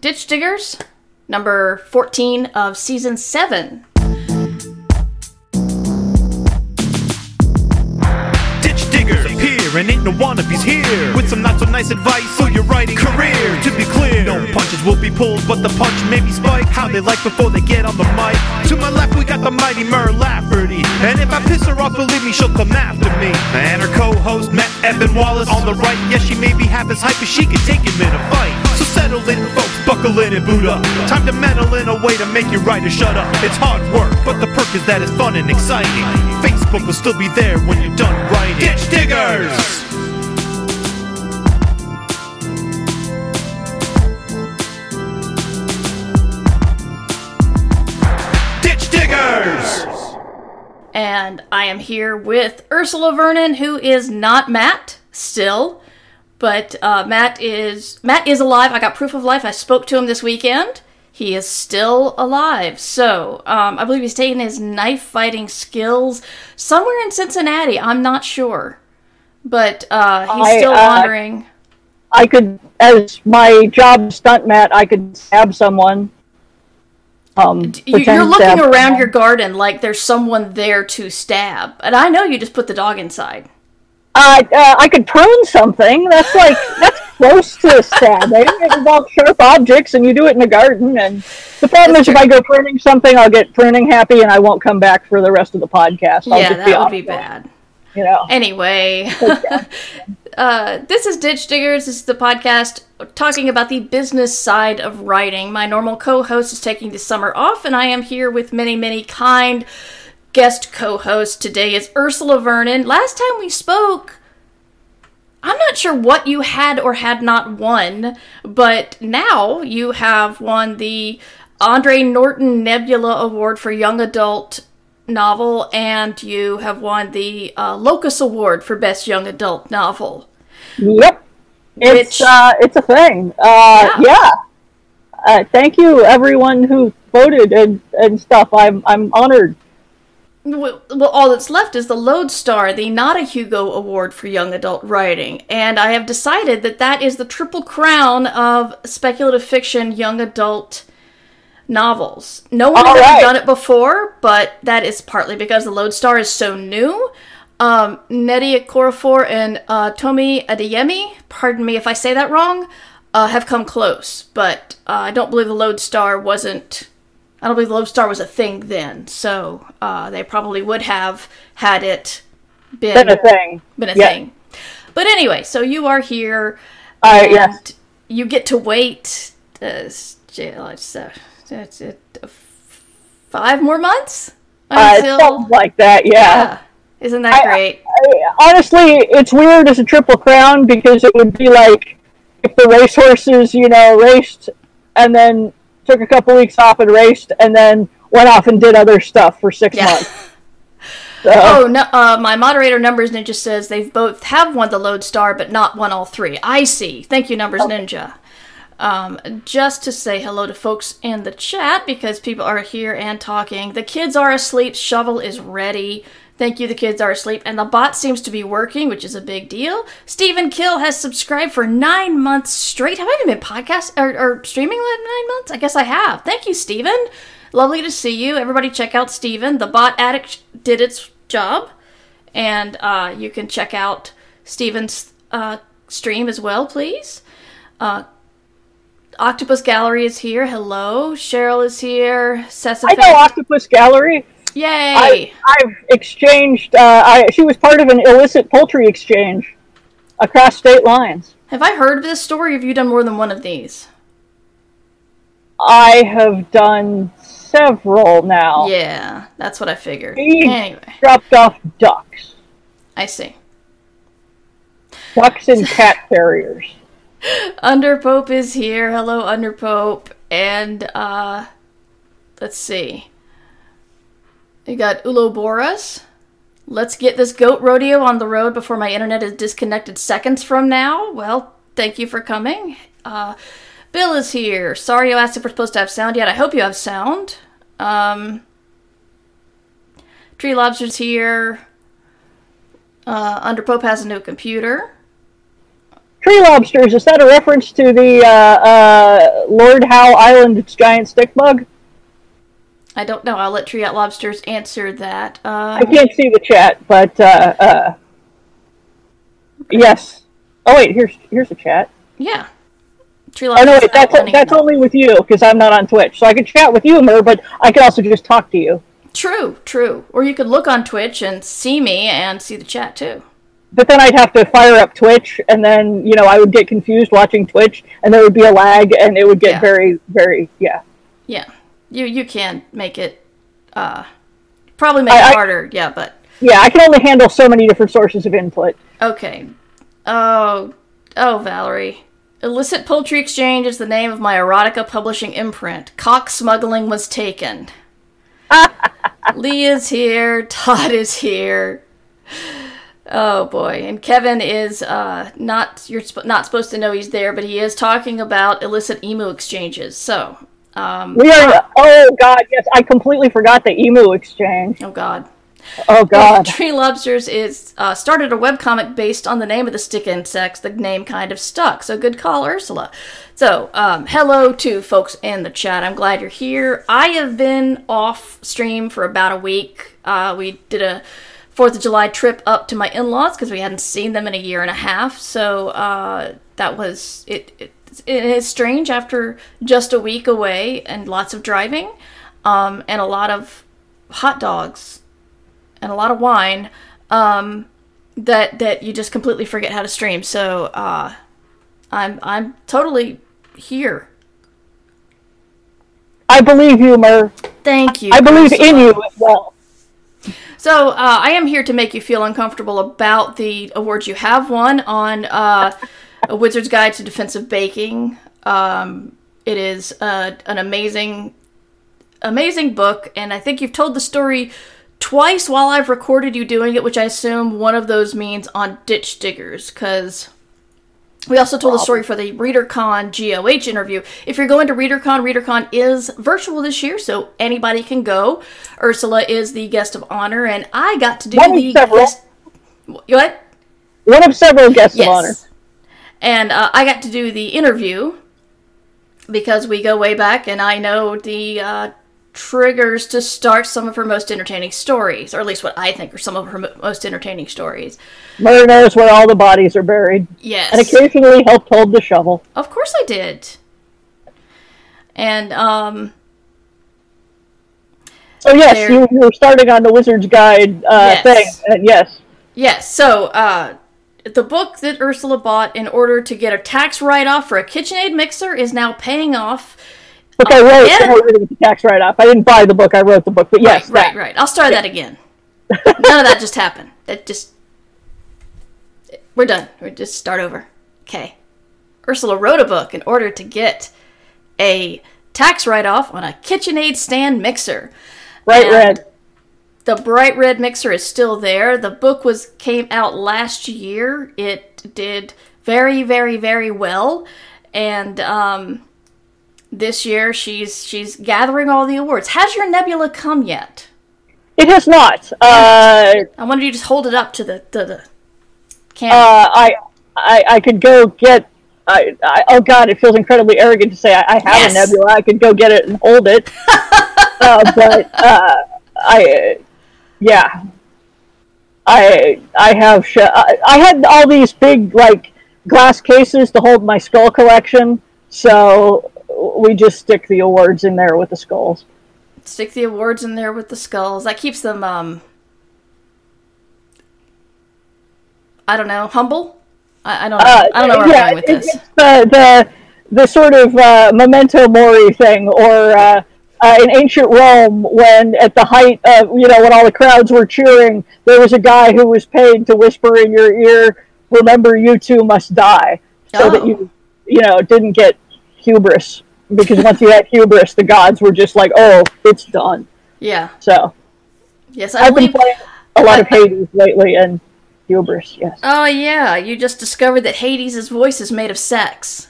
Ditch Diggers, number 14 of season 7. Ditch diggers appear and ain't no wannabes here with some not so nice advice for your writing career. To be clear, no punches will be pulled, but the punch may be spiked. How they like before they get on the mic. To my left, we got the mighty Mur Lafferty, and if I piss her off, believe me, she'll come after me. And her co-host Matt Evan Wallace on the right. Yes, she may be half as hype as she can take him in a fight. So settle in, folks, buckle in and boot up. Time to meddle in a way to make your writer shut up. It's hard work, but the perk is that it's fun and exciting. Facebook will still be there when you're done writing. Ditch diggers! Ditch diggers! And I am here with Ursula Vernon, who is not Matt still, but uh, Matt is Matt is alive. I got proof of life. I spoke to him this weekend. He is still alive. So um, I believe he's taking his knife fighting skills somewhere in Cincinnati. I'm not sure, but uh, he's I, still uh, wandering. I could, as my job stunt Matt, I could stab someone. Um, You- You're looking around someone. your garden like there's someone there to stab, and I know you just put the dog inside. Uh, uh, I could prune something. That's like that's close to a stabbing. It involves sharp objects, and you do it in the garden. And the problem That's is, if. I go pruning something, I'll get pruning happy, and I won't come back for the rest of the podcast. I'll yeah, that be would be bad. You know. Anyway, uh, this is Ditch Diggers. This is the podcast talking about the business side of writing. My normal co host is taking the summer off, and I am here with many, many kind guest co host Today is Ursula Vernon. Last time we spoke, I'm not sure what you had or had not won, but now you have won the Andre Norton Nebula Award for Young Adult Novel, and you have won the uh, Locus Award for Best Young Adult Novel. Yep. It's Which- uh, it's a thing. Uh, Yeah. yeah. Uh, thank you, everyone who voted and, and stuff. I'm I'm honored. Well, all that's left is the Lodestar, the Not a Hugo Award for Young Adult Writing, and I have decided that that is the triple crown of speculative fiction young adult novels. No one All has ever right. done it before, but that is partly because the Lodestar is so new. Um, Nnedi Okorafor and uh, Tomi Adeyemi, pardon me if I say that wrong, uh, have come close, but uh, I don't believe the Lodestar wasn't. I don't believe the Lodestar was a thing then, so uh, they probably would have had it been Been a thing. been a Yeah. thing. But anyway, so you are here. Uh, and yes. You get to wait. Uh, uh, uh, uh, five more months Uh, until. something like that. Yeah. yeah. Isn't that I- great? I- honestly, it's weird as a triple crown because it would be like if the racehorses, you know, raced and then took a couple weeks off and raced and then went off and did other stuff for six Yeah. months. So, Oh no! Uh, my moderator Numbers Ninja says they've both have won the Lodestar, but not won all three. I see. Thank you, Numbers Ninja. Um, just to say hello to folks in the chat because people are here and talking. The kids are asleep. Shovel is ready. Thank you. The kids are asleep, and the bot seems to be working, which is a big deal. Stephen Kill has subscribed for nine months straight. Have I even been podcast or, or streaming like nine months? I guess I have. Thank you, Stephen. Lovely to see you. Everybody, check out Stephen. The bot addict did its job, and uh, you can check out Stephen's uh, stream as well, please. Uh, Octopus Gallery is here. Hello. Cheryl is here. Sessa I know Octopus Gallery. Yay! I, I've exchanged. Uh, I, she was part of an illicit poultry exchange across state lines. Have I heard of this story? Have you done more than one of these? I have done several now. Yeah, that's what I figured. He Anyway, dropped off ducks, I see. ducks and cat terriers. Underpope is here. Hello, Underpope. And, uh, let's see. You got Uloboras. Let's get this goat rodeo on the road before my internet is disconnected seconds from now. Well, thank you for coming. Uh, Bill is here. Sorry you asked if we're supposed to have sound yet. I hope you have sound. Um, Tree Lobster's here. Uh, Under Pope has a new computer. tree lobsters. Is that a reference to the uh, uh, Lord Howe Island giant stick bug? I don't know. I'll let Tree Out Lobsters answer that. I Um, can't see the chat, but uh, uh, yes. Oh wait, here's here's a chat. yeah. Tree Oh no, wait, that's that's only with you because I'm not on Twitch, so I can chat with you, Mur, but I can also just talk to you. True, true. Or you could look on Twitch and see me and see the chat too. But then I'd have to fire up Twitch, and then you know I would get confused watching Twitch, and there would be a lag, and it would get Yeah. very, very yeah. Yeah. You you can make it uh probably make I- it I- harder, yeah, but Yeah, I can only handle so many different sources of input. okay. Oh oh Valerie. Illicit Poultry Exchange is the name of my erotica publishing imprint. Cock smuggling was taken. Lee is here, Todd is here. Oh boy, and Kevin is uh, not you're sp- not supposed to know he's there, but he is talking about illicit emu exchanges. So, um, We are. Oh God, yes, I completely forgot the emu exchange. oh god, Oh God. Tree Lobsters is uh, started a webcomic based on the name of the stick insects. The name kind of stuck, so good call, Ursula. So, um, hello to folks in the chat. I'm glad you're here. I have been off stream for about a week. Uh, we did a Fourth of July trip up to my in-laws because we hadn't seen them in a year and a half. So uh, that was it, it. It is strange after just a week away and lots of driving, um, and a lot of hot dogs and a lot of wine um, that that you just completely forget how to stream. So uh, I'm I'm totally here. I believe you, Mur. Thank you. I believe Ursula. in you as well. So uh, I am here to make you feel uncomfortable about the awards you have won on uh, A Wizard's Guide to Defensive Baking. Um, it is uh, an amazing, amazing book, and I think you've told the story twice while I've recorded you doing it, which I assume one of those means on Ditch Diggers, because we also told the story for the ReaderCon GOH interview. If you're going to ReaderCon, ReaderCon is virtual this year, so anybody can go. Ursula is the guest of honor, and I got to do One the several. guest. What? One of several guests of honor. And uh, I got to do the interview because we go way back, and I know the uh, triggers to start some of her most entertaining stories, or at least what I think are some of her mo- most entertaining stories. Mer knows where all the bodies are buried, Yes. and occasionally helped hold the shovel. Of course I did. And um So yes, There- you, you were starting on the Wizard's Guide uh, Yes. thing. And yes, yes, so uh the book that Ursula bought in order to get a tax write-off for a KitchenAid mixer is now paying off. book I wrote yeah. in order to get the tax write-off. I didn't buy the book; I wrote the book. But yes, right, that. right. I'll start that again. None of that just happened. That just we're done. We just start over. Okay. Ursula wrote a book in order to get a tax write-off on a KitchenAid stand mixer. Right, And red. The bright red mixer is still there. The book was came out last year. It did very, very, very well, and um, this year she's she's gathering all the awards. Has your Nebula come yet? It has not. Uh, I wanted you to just hold it up to the to the camera. uh, I, I, I could go get. I, I, oh God, it feels incredibly arrogant to say I, I have Yes. a nebula. I could go get it and hold it. uh, but uh, I, yeah, I I have. Sh- I, I had all these big like glass cases to hold my skull collection, so we just stick the awards in there with the skulls. Stick the awards in there with the skulls. That keeps them um I don't know, humble? I, I don't know. Uh, I don't know where yeah, I'm going with it- this. It's the, the the sort of uh, memento mori thing, or uh, uh, in ancient Rome, when at the height of you know when all the crowds were cheering, there was a guy who was paid to whisper in your ear, "Remember, you too must die," so that Oh. you you know didn't get hubris. Because once you had hubris, the gods were just like, "Oh, it's done." Yeah. So Yes, I I've been playing a lot of Hades lately, and hubris, yes. Oh yeah, you just discovered that Hades' voice is made of sex.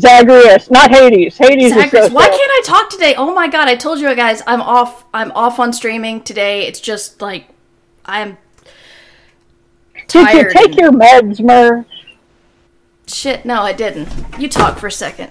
Zagreus, not Hades. Hades so why can't I talk today? Oh my god, I told you guys I'm off I'm off on streaming today. It's just like I'm Did you tired take your meds, Mur? Shit, no, I didn't. You talk for a second.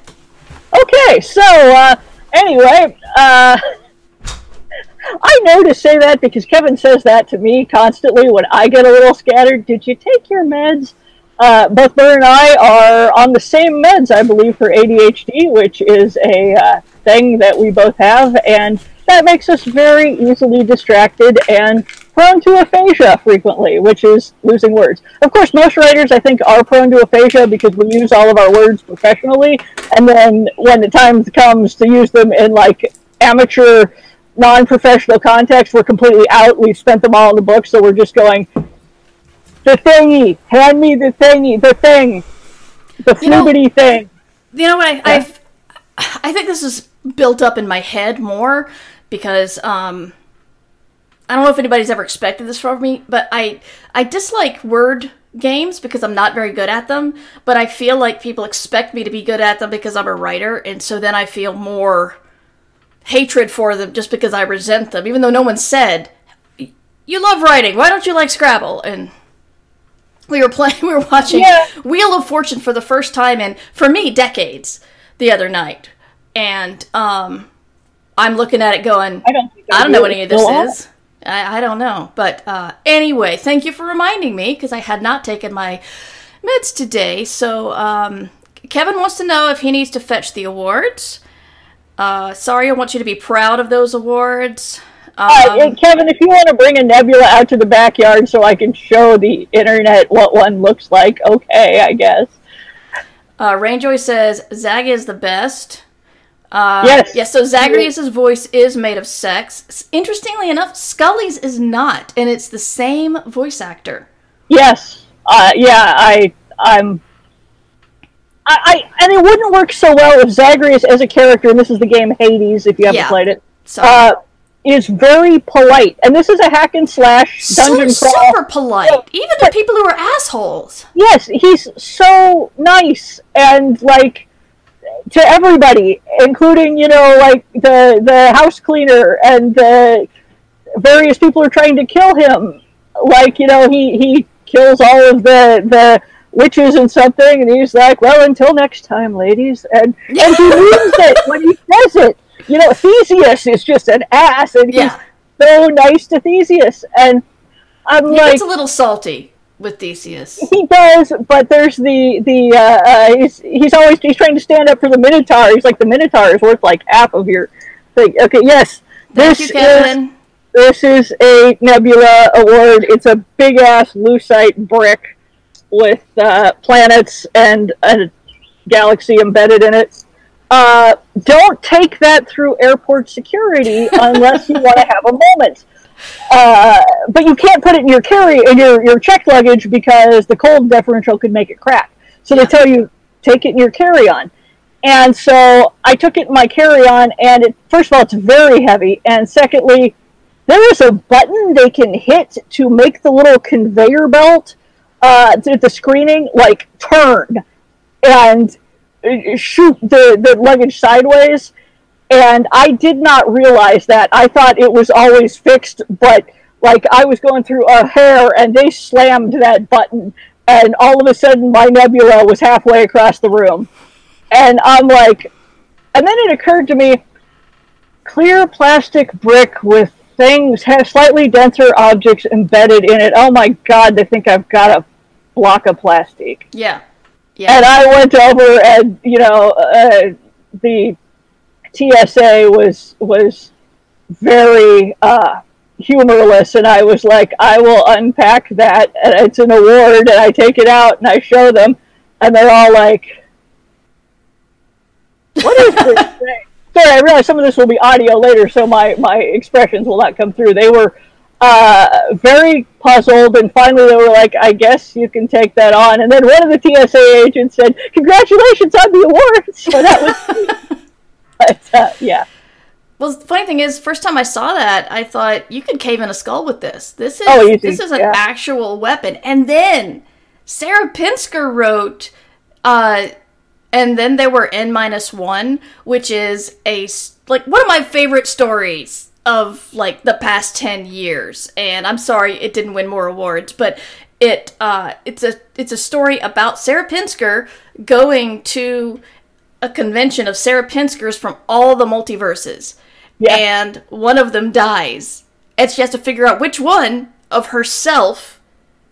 Okay, so uh, anyway, uh, I know to say that because Kevin says that to me constantly when I get a little scattered. Did you take your meds? Uh, both Bert and I are on the same meds, I believe, for ADHD, which is a uh, thing that we both have, and that makes us very easily distracted and prone to aphasia frequently, which is losing words. Of course, most writers, I think, are prone to aphasia because we use all of our words professionally, and then when the time comes to use them in like amateur, non-professional context, we're completely out. We've spent them all in the book, so we're just going, the thingy, hand me the thingy, the thing, the You know- thing. You know what? I, I've, I think this is built up in my head more because um, I don't know if anybody's ever expected this from me, but I I dislike word games because I'm not very good at them. But I feel like people expect me to be good at them because I'm a writer, and so then I feel more hatred for them just because I resent them, even though no one said you love writing. Why don't you like Scrabble? And we were playing, we were watching Yeah. Wheel of Fortune for the first time in, for me, decades the other night. And um, I'm looking at it going, I don't think I don't know what any of this is. I, I don't know. But uh, anyway, thank you for reminding me because I had not taken my meds today. So um, Kevin wants to know if he needs to fetch the awards. Uh, sorry, I want you to be proud of those awards. Um, Uh, Kevin, if you want to bring a nebula out to the backyard so I can show the internet what one looks like, okay, I guess. Uh, Rainjoy says Zag is the best. Uh, Yes. Yes. So Zagreus's voice is made of sex. Interestingly enough, Skelly's is not, and it's the same voice actor. Yes. Uh, yeah, I, I'm. I, I, and it wouldn't work so well if Zagreus as a character, and this is the game Hades, if you haven't Yeah. played it, So uh, is very polite. And this is a hack and slash dungeon so crawl. super polite, even to people who are assholes. yes, he's so nice and like to everybody, including you know like the the house cleaner and the various people who are trying to kill him. Like you know he he kills all of the the witches and something, and he's like, well, until next time, ladies, and and he means it when he says it. You know, Theseus is just an ass, and he's Yeah. so nice to Theseus, and I'm He like gets a little salty with Theseus. he does, but there's the the uh, uh, he's he's always he's trying to stand up for the Minotaur. He's like the Minotaur is worth like half of your thing. Okay, yes, Thank this you, is this is a Nebula award. It's a big ass lucite brick with uh, planets and a galaxy embedded in it. Uh, don't take that through airport security unless you want to have a moment. Uh, but you can't put it in your carry in your, your checked luggage because the cold differential could make it crack. So they tell you take it in your carry on. And so I took it in my carry on, and it, first of all, it's very heavy, and secondly, there is a button they can hit to make the little conveyor belt uh, the screening like turn and Uh, shoot the, the luggage sideways. And I did not realize that. I thought it was always fixed, but like I was going through a hair and they slammed that button, and all of a sudden my nebula was halfway across the room. And I'm like, and then it occurred to me clear plastic brick with things slightly denser objects embedded in it. Oh my god, they think I've got a block of plastic. Yeah. Yeah. And I went over and you know uh, the TSA was was very uh, humorless, and I was like, I will unpack that, and it's an award, and I take it out and I show them, and they're all like, "What is this thing?" Sorry, I realize some of this will be audio later, so my my expressions will not come through. They were uh, very puzzled, and finally they were like, "I guess you can take that on." And then one of the TSA agents said, "Congratulations on the award!" So that was, but uh, yeah, Well, the funny thing is, first time I saw that, I thought you could cave in a skull with this. This is Oh, this is an yeah. actual weapon. And then Sarah Pinsker wrote, uh, and then there were N minus one, which is a like one of my favorite stories of like the past ten years. And I'm sorry it didn't win more awards, but it uh, it's a it's a story about Sarah Pinsker going to a convention of Sarah Pinskers from all the multiverses, Yeah. and one of them dies, and she has to figure out which one of herself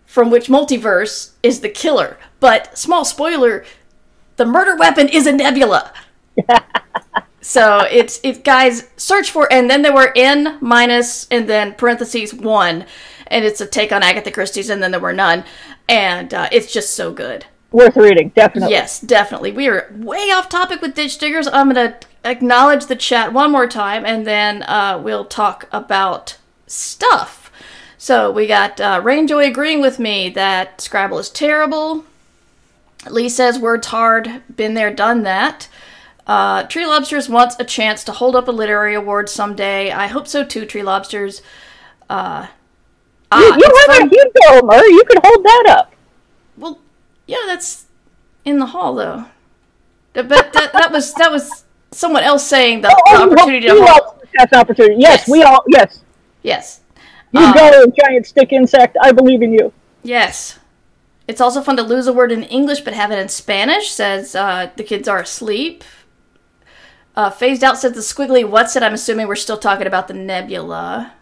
from which multiverse is the killer. But small spoiler, the murder weapon is a nebula. so it's it guys search for and then there were n minus and then parentheses one, and it's a take on Agatha Christie's and then there were none, and uh, it's just so good. Worth reading, definitely. Yes, definitely. We are way off topic with ditch diggers. I'm gonna acknowledge the chat one more time, and then uh, we'll talk about stuff. So we got uh, Rainjoy agreeing with me that Scrabble is terrible. Lee says words hard, been there, done that. Uh, Tree Lobsters wants a chance to hold up a literary award someday. I hope so too, Tree Lobsters. Uh, ah, You, you have fun- a Hugo, Murray. You can hold that up. well, yeah, that's in the hall though. But that, that was that was someone else saying the, the Oh, opportunity to hold. an opportunity. Yes, Yes. we all. Yes, Yes, you Uh, go, giant stick insect. I believe in you. yes. It's also fun to lose a word in English but have it in Spanish. Says uh, the kids are asleep. Uh, phased out says the squiggly what's it. I'm assuming we're still talking about the nebula.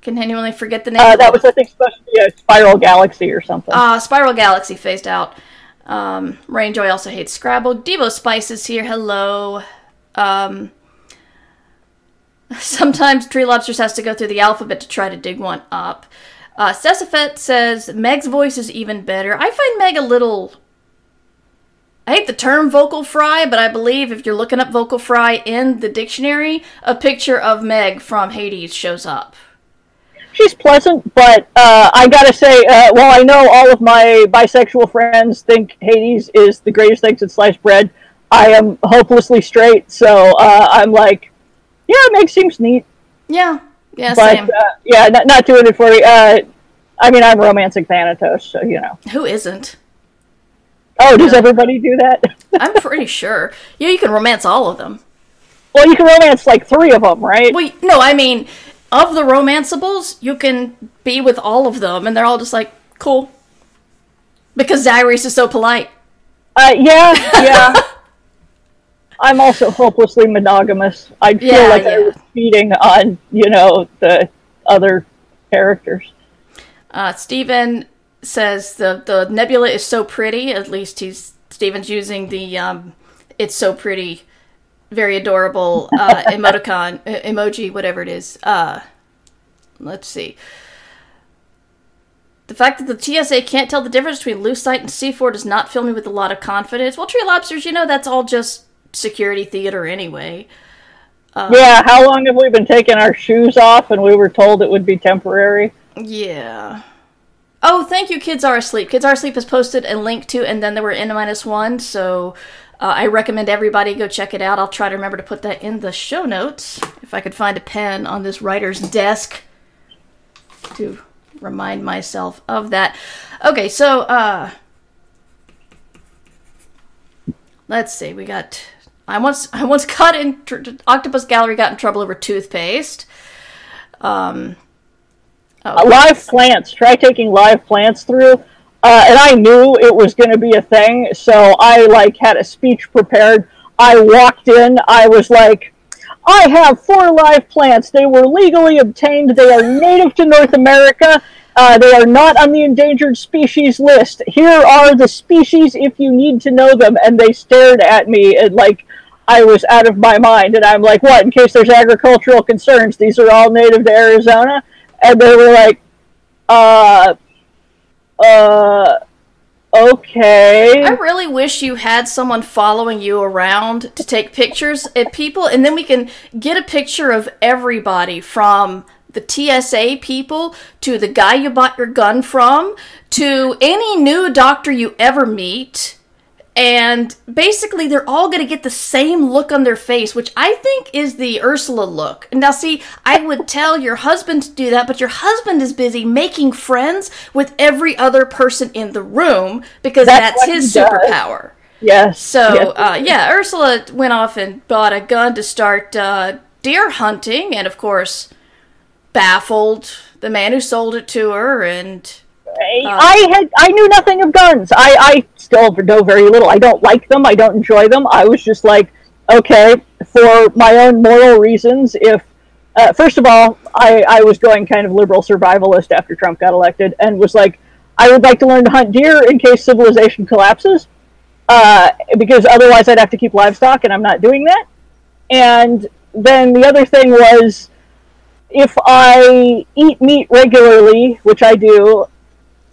Continually forget the name. Uh, that was, I think, supposed to be a spiral galaxy or something. Uh, Spiral Galaxy phased out. Um, Rainjoy also hates Scrabble. Devo Spice is here. Hello. Um, sometimes Tree Lobsters has to go through the alphabet to try to dig one up. Uh, Sesafet says Meg's voice is even better. I find Meg a little. I hate the term vocal fry, but I believe if you're looking up vocal fry in the dictionary, a picture of Meg from Hades shows up. She's pleasant, but uh, I gotta say, uh, while I know all of my bisexual friends think Hades is the greatest thing since sliced bread, I am hopelessly straight. So uh, I'm like, yeah, Meg seems neat, Yeah, yeah, but same. uh, yeah, not, not doing it for you. Uh, I mean, I'm romancing Thanatos, so you know. Who isn't? Oh, does everybody do that? I'm pretty sure. Yeah, you can romance all of them. well, you can romance like three of them, right? Well, no, I mean, of the romanceables, you can be with all of them, and they're all just like, cool. Because Zagreus is so polite. Uh, yeah, yeah. I'm also hopelessly monogamous. I feel Yeah, like I yeah. was feeding on, you know, the other characters. Uh, Steven says the, the nebula is so pretty. At least he's Steven's using the um, it's so pretty, very adorable uh, emoticon, emoji, whatever it is. Uh, let's see. The fact that the TSA can't tell the difference between Lucite and C4 does not fill me with a lot of confidence. Well, Tree Lobsters, you know that's all just security theater anyway. yeah, how long have we been taking our shoes off and we were told it would be temporary? Yeah. Oh, thank you, Kids Are Asleep. Kids Are Asleep has posted a link to, and then there were N minus one, so uh, I recommend everybody go check it out. I'll try to remember to put that in the show notes if I could find a pen on this writer's desk to remind myself of that. Okay, so uh, let's see. We got. I once I once got in. Octopus Gallery got in trouble over toothpaste. Um. Uh, live plants. Try taking live plants through. Uh, and I knew it was going to be a thing, so I like had a speech prepared. I walked in. I was like, "I have four live plants. They were legally obtained. They are native to North America. Uh, they are not on the endangered species list. Here are the species if you need to know them." And they stared at me and like I was out of my mind. And I'm like, "What? In case there's agricultural concerns, these are all native to Arizona." And they were like, "Uh." uh okay I really wish you had someone following you around to take pictures of people, and then we can get a picture of everybody from the TSA people to the guy you bought your gun from to any new doctor you ever meet. And basically, they're all going to get the same look on their face, which I think is the Ursula look. Now, see, I would tell your husband to do that, but your husband is busy making friends with every other person in the room because That's that's, his superpower. yes So, yes. uh, yeah, Ursula went off and bought a gun to start uh, deer hunting, and of course, baffled the man who sold it to her, and I had I knew nothing of guns. I, I still know very little. I don't like them. I don't enjoy them. I was just like, okay, for my own moral reasons. If uh, first of all, I, I was going kind of liberal survivalist after Trump got elected, and was like, I would like to learn to hunt deer in case civilization collapses, uh, because otherwise I'd have to keep livestock, and I'm not doing that. And then the other thing was, if I eat meat regularly, which I do,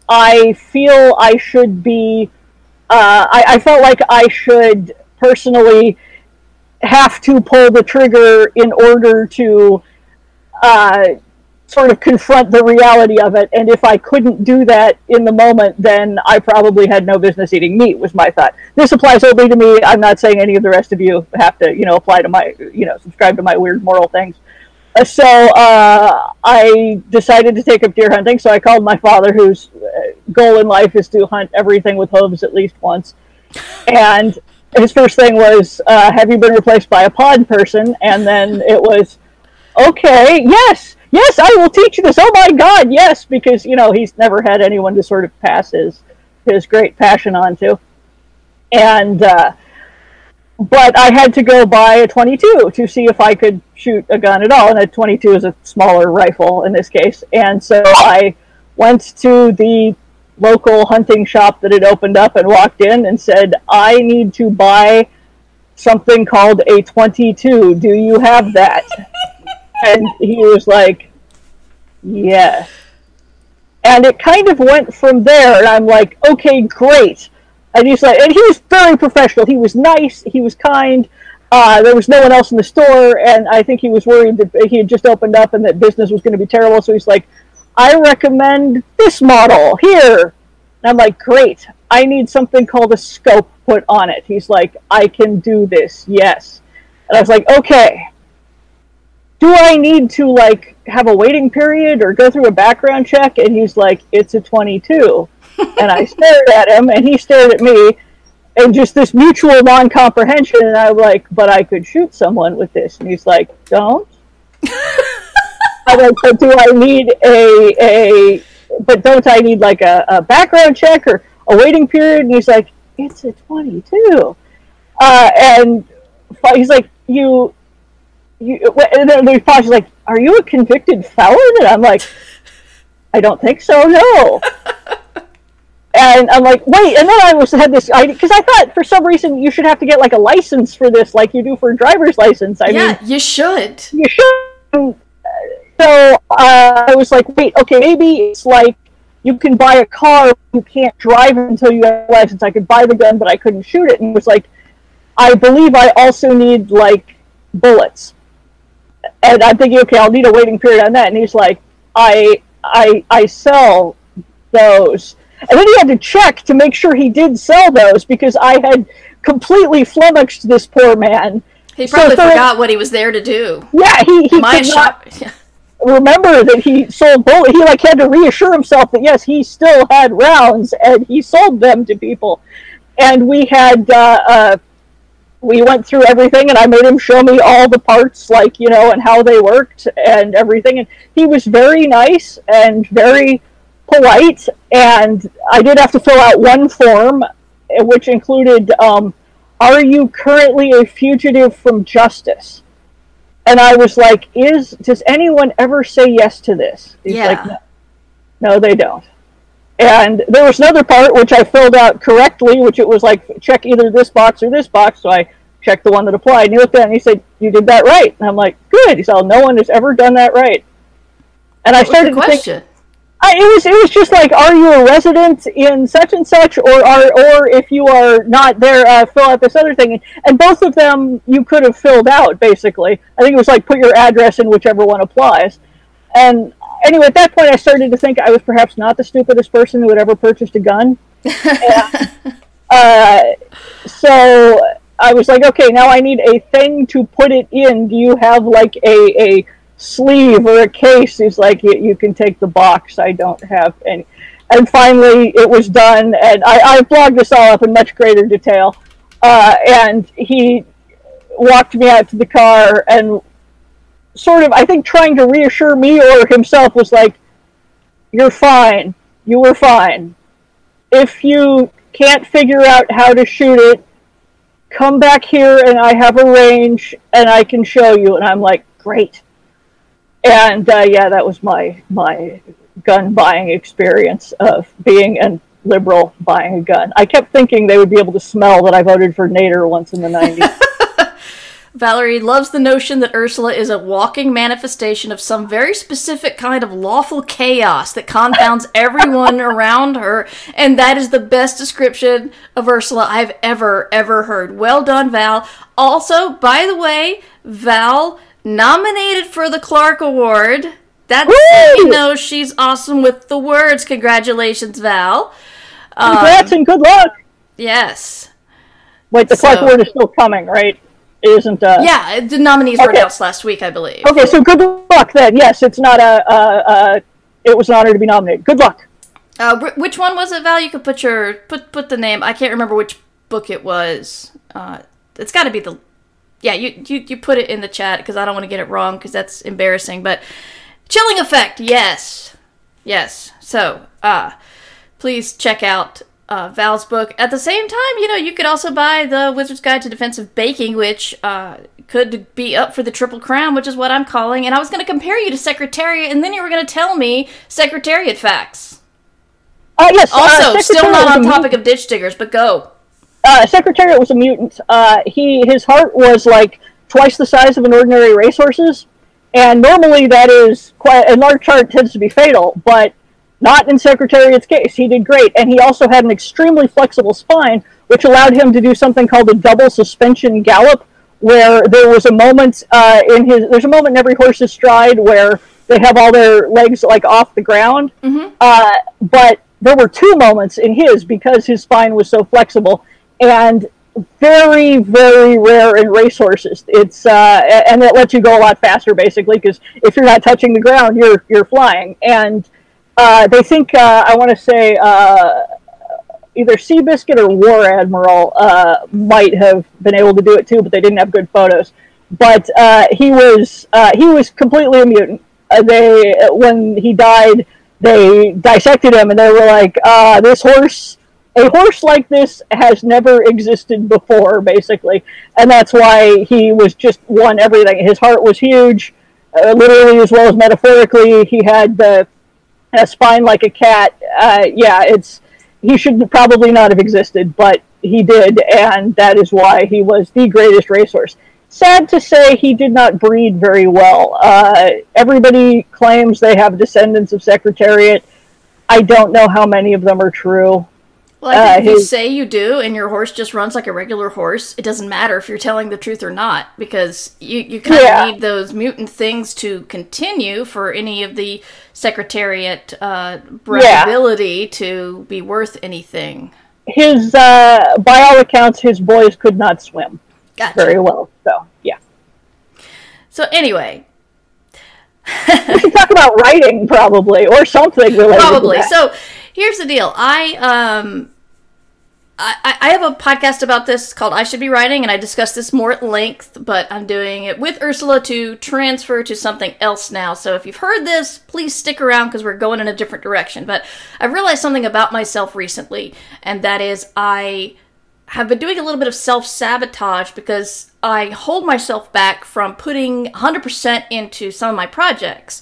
I feel I should be. Uh, I, I felt like I should personally have to pull the trigger in order to uh, sort of confront the reality of it. And if I couldn't do that in the moment, then I probably had no business eating meat. Was my thought. This applies only to me. I'm not saying any of the rest of you have to, you know, apply to my, you know, subscribe to my weird moral things. So uh, I decided to take up deer hunting. So I called my father, whose uh, goal in life is to hunt everything with hooves at least once. And his first thing was, uh, "Have you been replaced by a pod person?" And then it was, "Okay, yes, yes, I will teach you this." Oh my God, yes, because you know he's never had anyone to sort of pass his his great passion on to, and uh, but I had to go buy a 22 to see if I could shoot a gun at all, and a 22 is a smaller rifle in this case, and so I went to the local hunting shop that had opened up and walked in and said, I need to buy something called a 22. Do you have that? and he was like, Yes. And it kind of went from there, and I'm like, okay, great. And he's like, and he was very professional. He was nice. He was kind. Uh, there was no one else in the store, and I think he was worried that he had just opened up and that business was going to be terrible. So he's like, I recommend this model here. And I'm like, great. I need something called a scope put on it. He's like, I can do this. Yes. And I was like, okay. Do I need to like have a waiting period or go through a background check? And he's like, it's a 22. And I stared at him and he stared at me and just this mutual non-comprehension and I'm like, but I could shoot someone with this. And he's like, don't. I like, but do I need a a? But don't I need like a, a background check or a waiting period? And he's like, it's a twenty-two, uh, and he's like, you, you. And then he pauses, like, are you a convicted felon? And I'm like, I don't think so. No. and I'm like, wait, and then I was had this idea because I thought for some reason you should have to get like a license for this, like you do for a driver's license. I yeah, mean, you should. you should. So uh, I was like, wait, okay, maybe it's like you can buy a car, you can't drive until you have a license. I could buy the gun, but I couldn't shoot it. And it was like, I believe I also need like bullets. And I'm thinking, okay, I'll need a waiting period on that. And he's like, I, I, I sell those. And then he had to check to make sure he did sell those because I had completely flummoxed this poor man. He So probably for- forgot what he was there to do. Yeah, he, he My could not- shop. remember that he sold bullet. He like had to reassure himself that yes, he still had rounds and he sold them to people. And we had uh, uh, we went through everything, and I made him show me all the parts, like you know, and how they worked and everything. And he was very nice and very polite. And I did have to fill out one form, eh, which included, um, "Are you currently a fugitive from justice?" and I was like, "Is does anyone ever say yes to this?" He's Yeah. like, no. no, they don't. And there was another part which I filled out correctly, which it was like check either this box or this box. So I checked the one that applied. And he looked at it and he said, "You did that right." And I'm like, "Good." He said, "No one has ever done that right." And I started to think, question? I, it was it was just like, are you a resident in such and such, or are or if you are not there, uh, fill out this other thing. And both of them you could have filled out basically. I think it was like put your address in whichever one applies. And anyway, at that point, I started to think I was perhaps not the stupidest person who had ever purchased a gun. And, uh, so I was like, okay, now I need a thing to put it in. Do you have like a a sleeve or a case? He's like, you, can take the box. I don't have any. And finally, it was done, and I, I blogged this all up in much greater detail. Uh, and he walked me out to the car and sort of, I think, trying to reassure me or himself was like, "You're fine. you were fine. If you can't figure out how to shoot it, come back here and I have a range and I can show you. And I'm like, great. And uh, yeah, that was my my gun buying experience of being a liberal buying a gun. I kept thinking they would be able to smell that I voted for Nader once in the 90s. Valerie loves the notion that Ursula is a walking manifestation of some very specific kind of lawful chaos that confounds everyone around her, and that is the best description of Ursula I've ever, ever heard. Well done, Val. Also, by the way, Val nominated for the Clarke Award. That's how you know she's awesome with the words. Congratulations, Val. Um, Congrats and good luck. yes. Wait, the Clarke Award is still coming, right? It isn't. Uh... Yeah, the nominees were announced last week, I believe. Okay, so good luck then. Yes, it's not a. Uh, uh, it was an honor to be nominated. Good luck. Uh, which one was it, Val? You could put your put put the name. I can't remember which book it was. Uh, it's got to be the. Yeah, you, you you put it in the chat because I don't want to get it wrong because that's embarrassing. But chilling effect, yes, yes. So, uh, please check out uh, Val's book. At the same time, you know, you could also buy the Wizard's Guide to Defensive Baking, which uh, could be up for the Triple Crown, which is what I'm calling. And I was going to compare you to Secretariat, and then you were going to tell me Secretariat facts. Uh, yes. Also, still not on topic of ditch diggers, but go. Uh, Secretariat was a mutant. Uh, he his heart was like twice the size of an ordinary racehorse's, and normally that is quite a large heart tends to be fatal, but not in Secretariat's case. He did great, and he also had an extremely flexible spine, which allowed him to do something called a double suspension gallop, where there was a moment uh, in his there's a moment in every horse's stride where they have all their legs like off the ground, uh, but there were two moments in his because his spine was so flexible and very very rare in racehorses it's uh, and it lets you go a lot faster basically because if you're not touching the ground you're you're flying and uh, they think uh, i want to say uh, either Seabiscuit or War Admiral uh, might have been able to do it too, but they didn't have good photos. But uh, he was he was completely a mutant. They when he died, they dissected him and they were like, "This horse, a horse like this has never existed before, basically." And that's why he was just won everything. His heart was huge, uh, literally as well as metaphorically. He had the a spine like a cat. Uh, yeah, it's he should probably not have existed, but he did, and that is why he was the greatest racehorse. Sad to say, he did not breed very well. Uh, everybody claims they have descendants of Secretariat. I don't know how many of them are true. Well, I think Uh, if you say you do and your horse just runs like a regular horse, it doesn't matter if you're telling the truth or not because you, you kind of Yeah. need those mutant things to continue for any of the Secretariat uh, breathability to be worth anything. His, uh, by all accounts, his boys could not swim Gotcha. very well. So, yeah. So, anyway, We should talk about writing, probably, or something related probably. So here's the deal. I um I, I- have a podcast about this called I Should Be Writing, and I discuss this more at length, but I'm doing it with Ursula to transfer to something else now. So if you've heard this, please stick around because we're going in a different direction. But I've realized something about myself recently, and that is I have been doing a little bit of self sabotage because I hold myself back from putting 100% into some of my projects.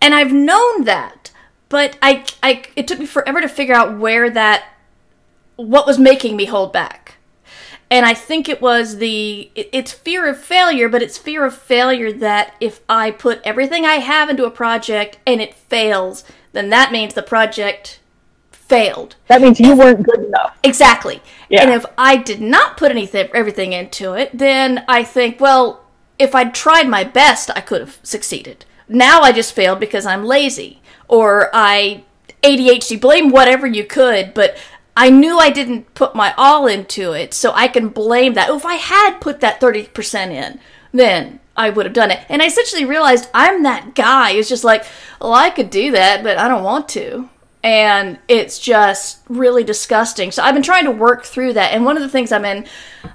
And I've known that, but I, I it took me forever to figure out where that what was making me hold back. And I think it was the it- it's fear of failure, but it's fear of failure that if I put everything I have into a project and it fails, then that means the project failed. That means you weren't good enough. Exactly. Yeah. And if I did not put anything everything into it, then I think, well, if I'd tried my best, I could have succeeded. Now I just failed because I'm lazy or I ADHD blame whatever you could, but I knew I didn't put my all into it, so I can blame that. Oh, if I had put that 30% in, then I would have done it. And I essentially realized I'm that guy who's just like, well, I could do that, but I don't want to and it's just really disgusting. So I've been trying to work through that, and one of the things I've been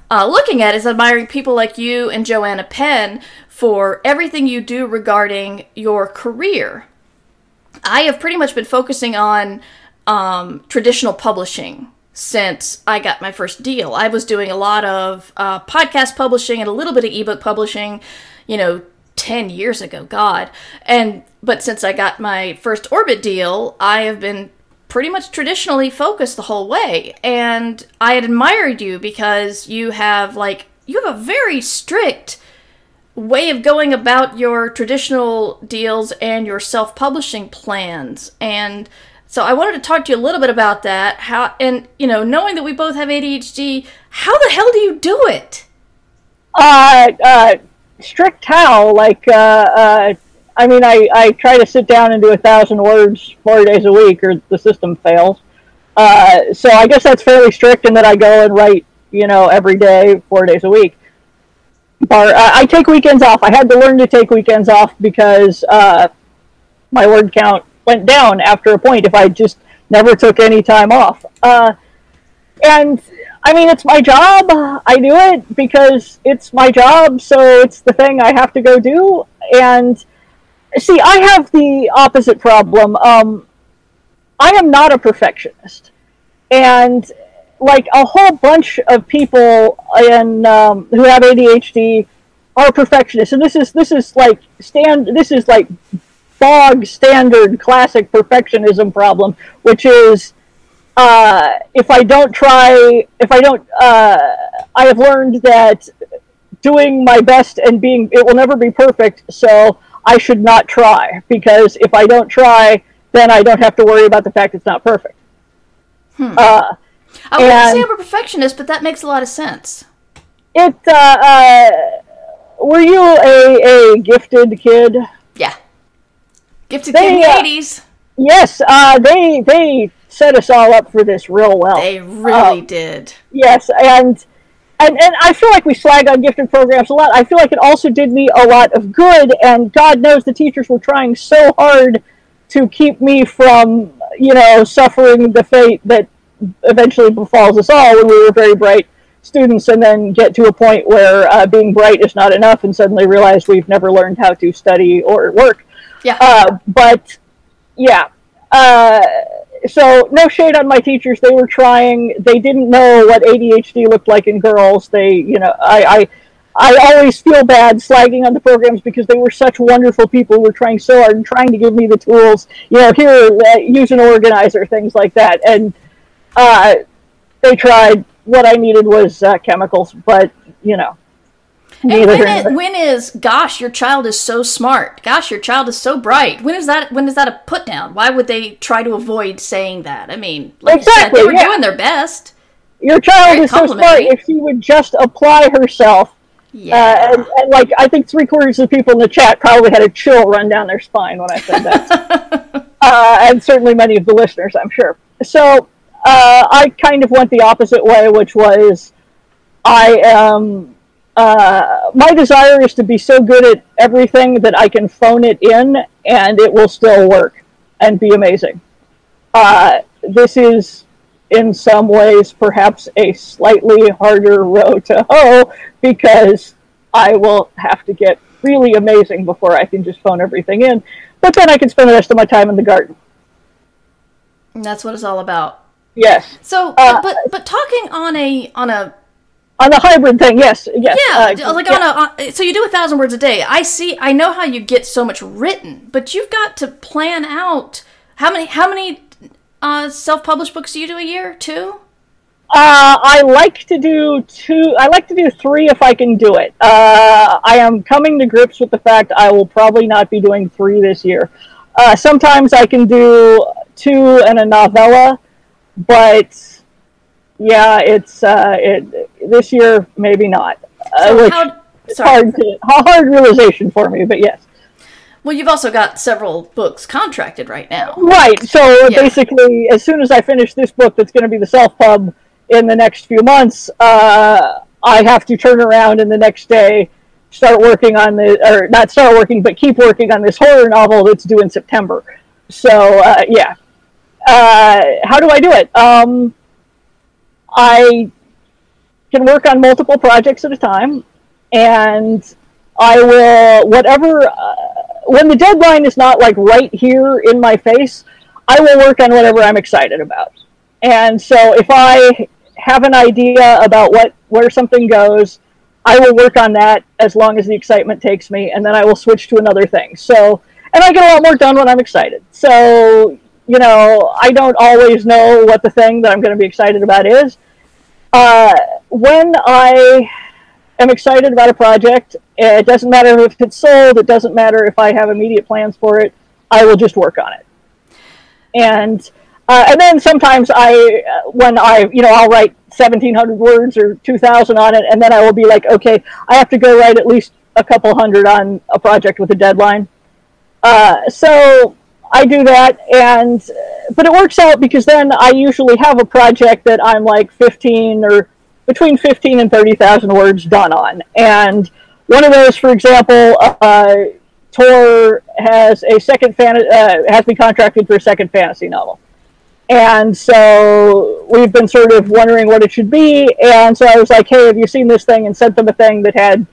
uh, looking at is admiring people like you and Joanna Penn for everything you do regarding your career. I have pretty much been focusing on um, traditional publishing since I got my first deal. I was doing a lot of uh, podcast publishing and a little bit of ebook publishing, you know, 10 years ago, God. And but since I got my first Orbit deal, I have been pretty much traditionally focused the whole way. And I admired you because you have like you have a very strict way of going about your traditional deals and your self-publishing plans and so I wanted to talk to you a little bit about that. How and you know, knowing that we both have ADHD, how the hell do you do it? Uh, uh strict how? Like, uh, uh, I mean, I, I try to sit down and do a thousand words four days a week, or the system fails. Uh, so I guess that's fairly strict, in that I go and write, you know, every day, four days a week. But uh, I take weekends off. I had to learn to take weekends off because uh, my word count went down after a point if I just never took any time off. Uh, and I mean, it's my job. I do it because it's my job, so it's the thing I have to go do. And see, I have the opposite problem. Um, I am not a perfectionist, and like a whole bunch of people in um, who have ADHD are perfectionists, and this is this is like stand. This is like bog standard classic perfectionism problem, which is uh, if I don't try, if I don't, uh, I have learned that doing my best and being, it will never be perfect, so I should not try because if I don't try, then I don't have to worry about the fact it's not perfect. Hmm. Uh, I wouldn't say I'm a perfectionist, but that makes a lot of sense. It, uh, uh, were you a, a gifted kid? Gifted they, in the uh, Yes, uh, they they set us all up for this real well. They really uh, did. Yes, and and and I feel like we slag on gifted programs a lot. I feel like it also did me a lot of good, and God knows the teachers were trying so hard to keep me from, you know, suffering the fate that eventually befalls us all when we were very bright students and then get to a point where uh, being bright is not enough and suddenly realize we've never learned how to study or work. Yeah. Uh, but yeah. Uh, so no shade on my teachers. They were trying. They didn't know what ADHD looked like in girls. They, you know, I, I, I always feel bad slagging on the programs because they were such wonderful people who were trying so hard and trying to give me the tools. You know, here, uh, use an organizer, things like that. And uh, they tried. What I needed was uh, chemicals, but you know, and when, it, when is gosh your child is so smart. Gosh your child is so bright. When is that when is that a put down? Why would they try to avoid saying that? I mean like exactly, said, they were yeah. doing their best. Your child Very is so smart if she would just apply herself yeah. Uh, and, and, like I think three quarters of the people in the chat probably had a chill run down their spine when I said that, uh, and certainly many of the listeners, I'm sure. So uh, I kind of went the opposite way, which was I am uh, my desire is to be so good at everything that I can phone it in and it will still work and be amazing. Uh, this is, in some ways, perhaps a slightly harder row to hoe because I will have to get really amazing before I can just phone everything in. But then I can spend the rest of my time in the garden. And that's what it's all about. Yes. So, uh, but but talking on a on a on the hybrid thing, yes, yes. Yeah, uh, like yeah. on a, so you do a thousand words a day. I see. I know how you get so much written, but you've got to plan out how many how many uh, self-published books do you do a year? Two. Uh, I like to do two. I like to do three if I can do it. Uh, I am coming to grips with the fact I will probably not be doing three this year. Uh, sometimes I can do two and a novella, but yeah, it's uh, it, this year maybe not. Uh, so how, it's hard to, hard realization for me, but yes. Well, you've also got several books contracted right now. Right. So yeah. basically, as soon as I finish this book, that's going to be the self pub in the next few months, uh, I have to turn around and the next day start working on the or not start working, but keep working on this horror novel that's due in September. So uh, yeah. Uh, how do I do it? Um, I can work on multiple projects at a time, and I will whatever uh, when the deadline is not like right here in my face, I will work on whatever I'm excited about. And so if I have an idea about what where something goes, I will work on that as long as the excitement takes me, and then I will switch to another thing. So, and I get a lot more done when I'm excited. So, you know, I don't always know what the thing that I'm going to be excited about is. Uh, when I am excited about a project, it doesn't matter if it's sold, it doesn't matter if I have immediate plans for it, I will just work on it. And uh, and then sometimes I, when I, you know, I'll write 1,700 words or 2,000 on it, and then I will be like, okay, I have to go write at least a couple hundred on a project with a deadline. Uh, so I do that, and but it works out because then I usually have a project that I'm like 15 or between 15 and 30,000 words done on, and one of those, for example, uh, Tor has a second fan uh, has been contracted for a second fantasy novel. And so we've been sort of wondering what it should be. And so I was like, hey, have you seen this thing? And sent them a thing that had,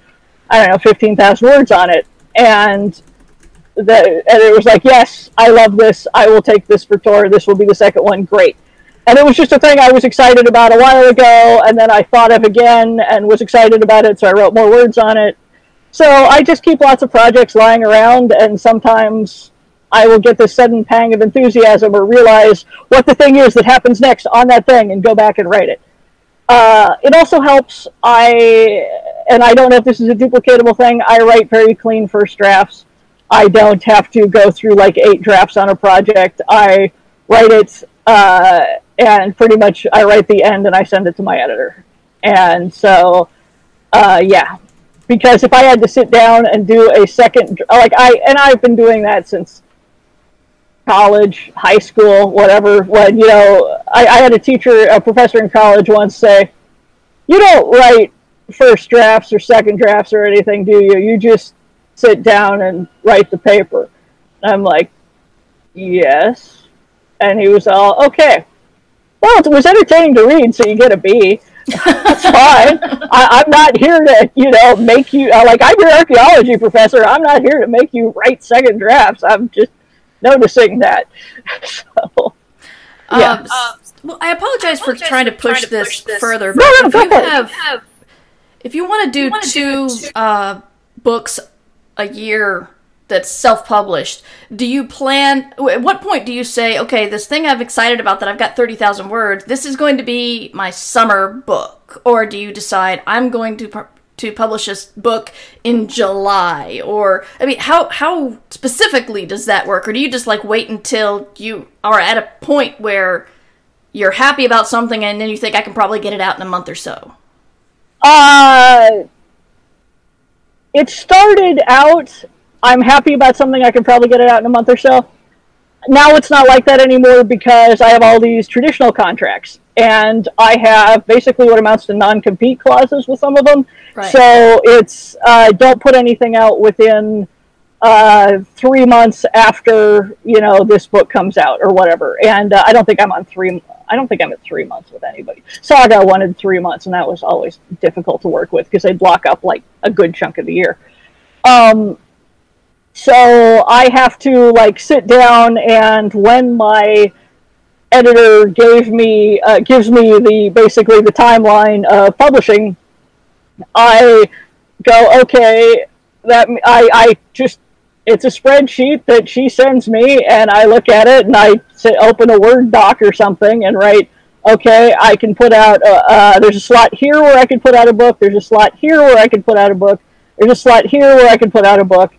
I don't know, 15,000 words on it. And, the, and it was like, yes, I love this. I will take this for Tor. This will be the second one. Great. And it was just a thing I was excited about a while ago. And then I thought of again and was excited about it. So I wrote more words on it. So I just keep lots of projects lying around. And sometimes I will get this sudden pang of enthusiasm or realize what the thing is that happens next on that thing and go back and write it. Uh, it also helps. I and I don't know if this is a duplicatable thing. I write very clean first drafts. I don't have to go through like eight drafts on a project. I write it uh, and pretty much I write the end and I send it to my editor. And so, uh, yeah, because if I had to sit down and do a second, like I and I've been doing that since college, high school, whatever. When you know, I, I had a teacher, a professor in college once say, "You don't write first drafts or second drafts or anything, do you? You just sit down and write the paper." I'm like, "Yes," and he was all, "Okay." Well, it was entertaining to read, so you get a B. That's fine. I, am not here to, you know, make you uh, like I'm your archaeology professor. I'm not here to make you write second drafts. I'm just noticing that. so, yeah. Um, uh, well, I apologize, I apologize for, trying, for to push, trying to this, push this further. But no, no, if, you have, if you want to do two uh, books a year that's self-published do you plan at what point do you say okay this thing i'm excited about that i've got 30000 words this is going to be my summer book? Or do you decide i'm going to to publish a book in July? Or I mean how how specifically does that work? Or do you just like wait until you are at a point where you're happy about something and then you think I can probably get it out in a month or so? Uh it started out I'm happy about something I can probably get it out in a month or so. Now it's not like that anymore because I have all these traditional contracts and I have basically what amounts to non-compete clauses with some of them. Right. So it's uh, don't put anything out within uh, three months after you know this book comes out or whatever. And uh, I don't think I'm on three. I don't think I'm at three months with anybody. Saga wanted three months, and that was always difficult to work with because they'd block up like a good chunk of the year. Um, so I have to like sit down and when my editor gave me uh, gives me the basically the timeline of publishing, I go okay. That I I just it's a spreadsheet that she sends me, and I look at it and I open a Word doc or something and write. Okay, I can put out. Uh, there's a slot here where I can put out a book. There's a slot here where I can put out a book. There's a slot here where I can put out a book,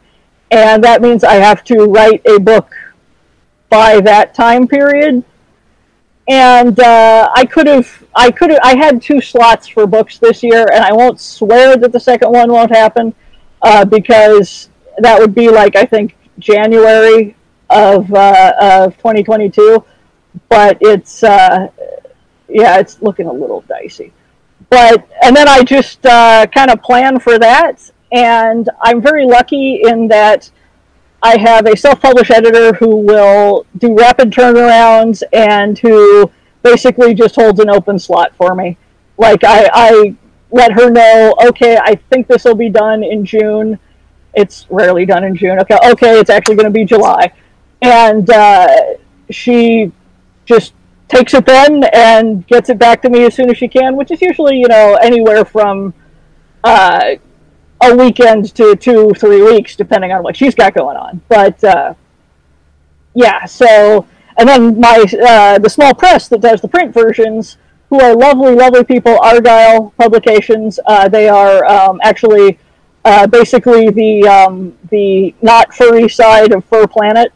and that means I have to write a book by that time period and uh, I could have, I could have, I had two slots for books this year, and I won't swear that the second one won't happen uh, because that would be like I think January of uh, of 2022, but it's uh, yeah, it's looking a little dicey. But and then I just uh, kind of plan for that, and I'm very lucky in that I have a self-published editor who will do rapid turnarounds and who basically just holds an open slot for me. Like I, I let her know, okay, I think this will be done in June, It's rarely done in June. Okay, okay, it's actually going to be July, and uh, she just takes it then and gets it back to me as soon as she can, which is usually you know anywhere from uh, a weekend to two three weeks, depending on what she's got going on. But uh, yeah, so and then my uh, the small press that does the print versions, who are lovely, lovely people, Argyll Publications. Uh, they are um, actually uh, basically the um, the not furry side of FurPlanet,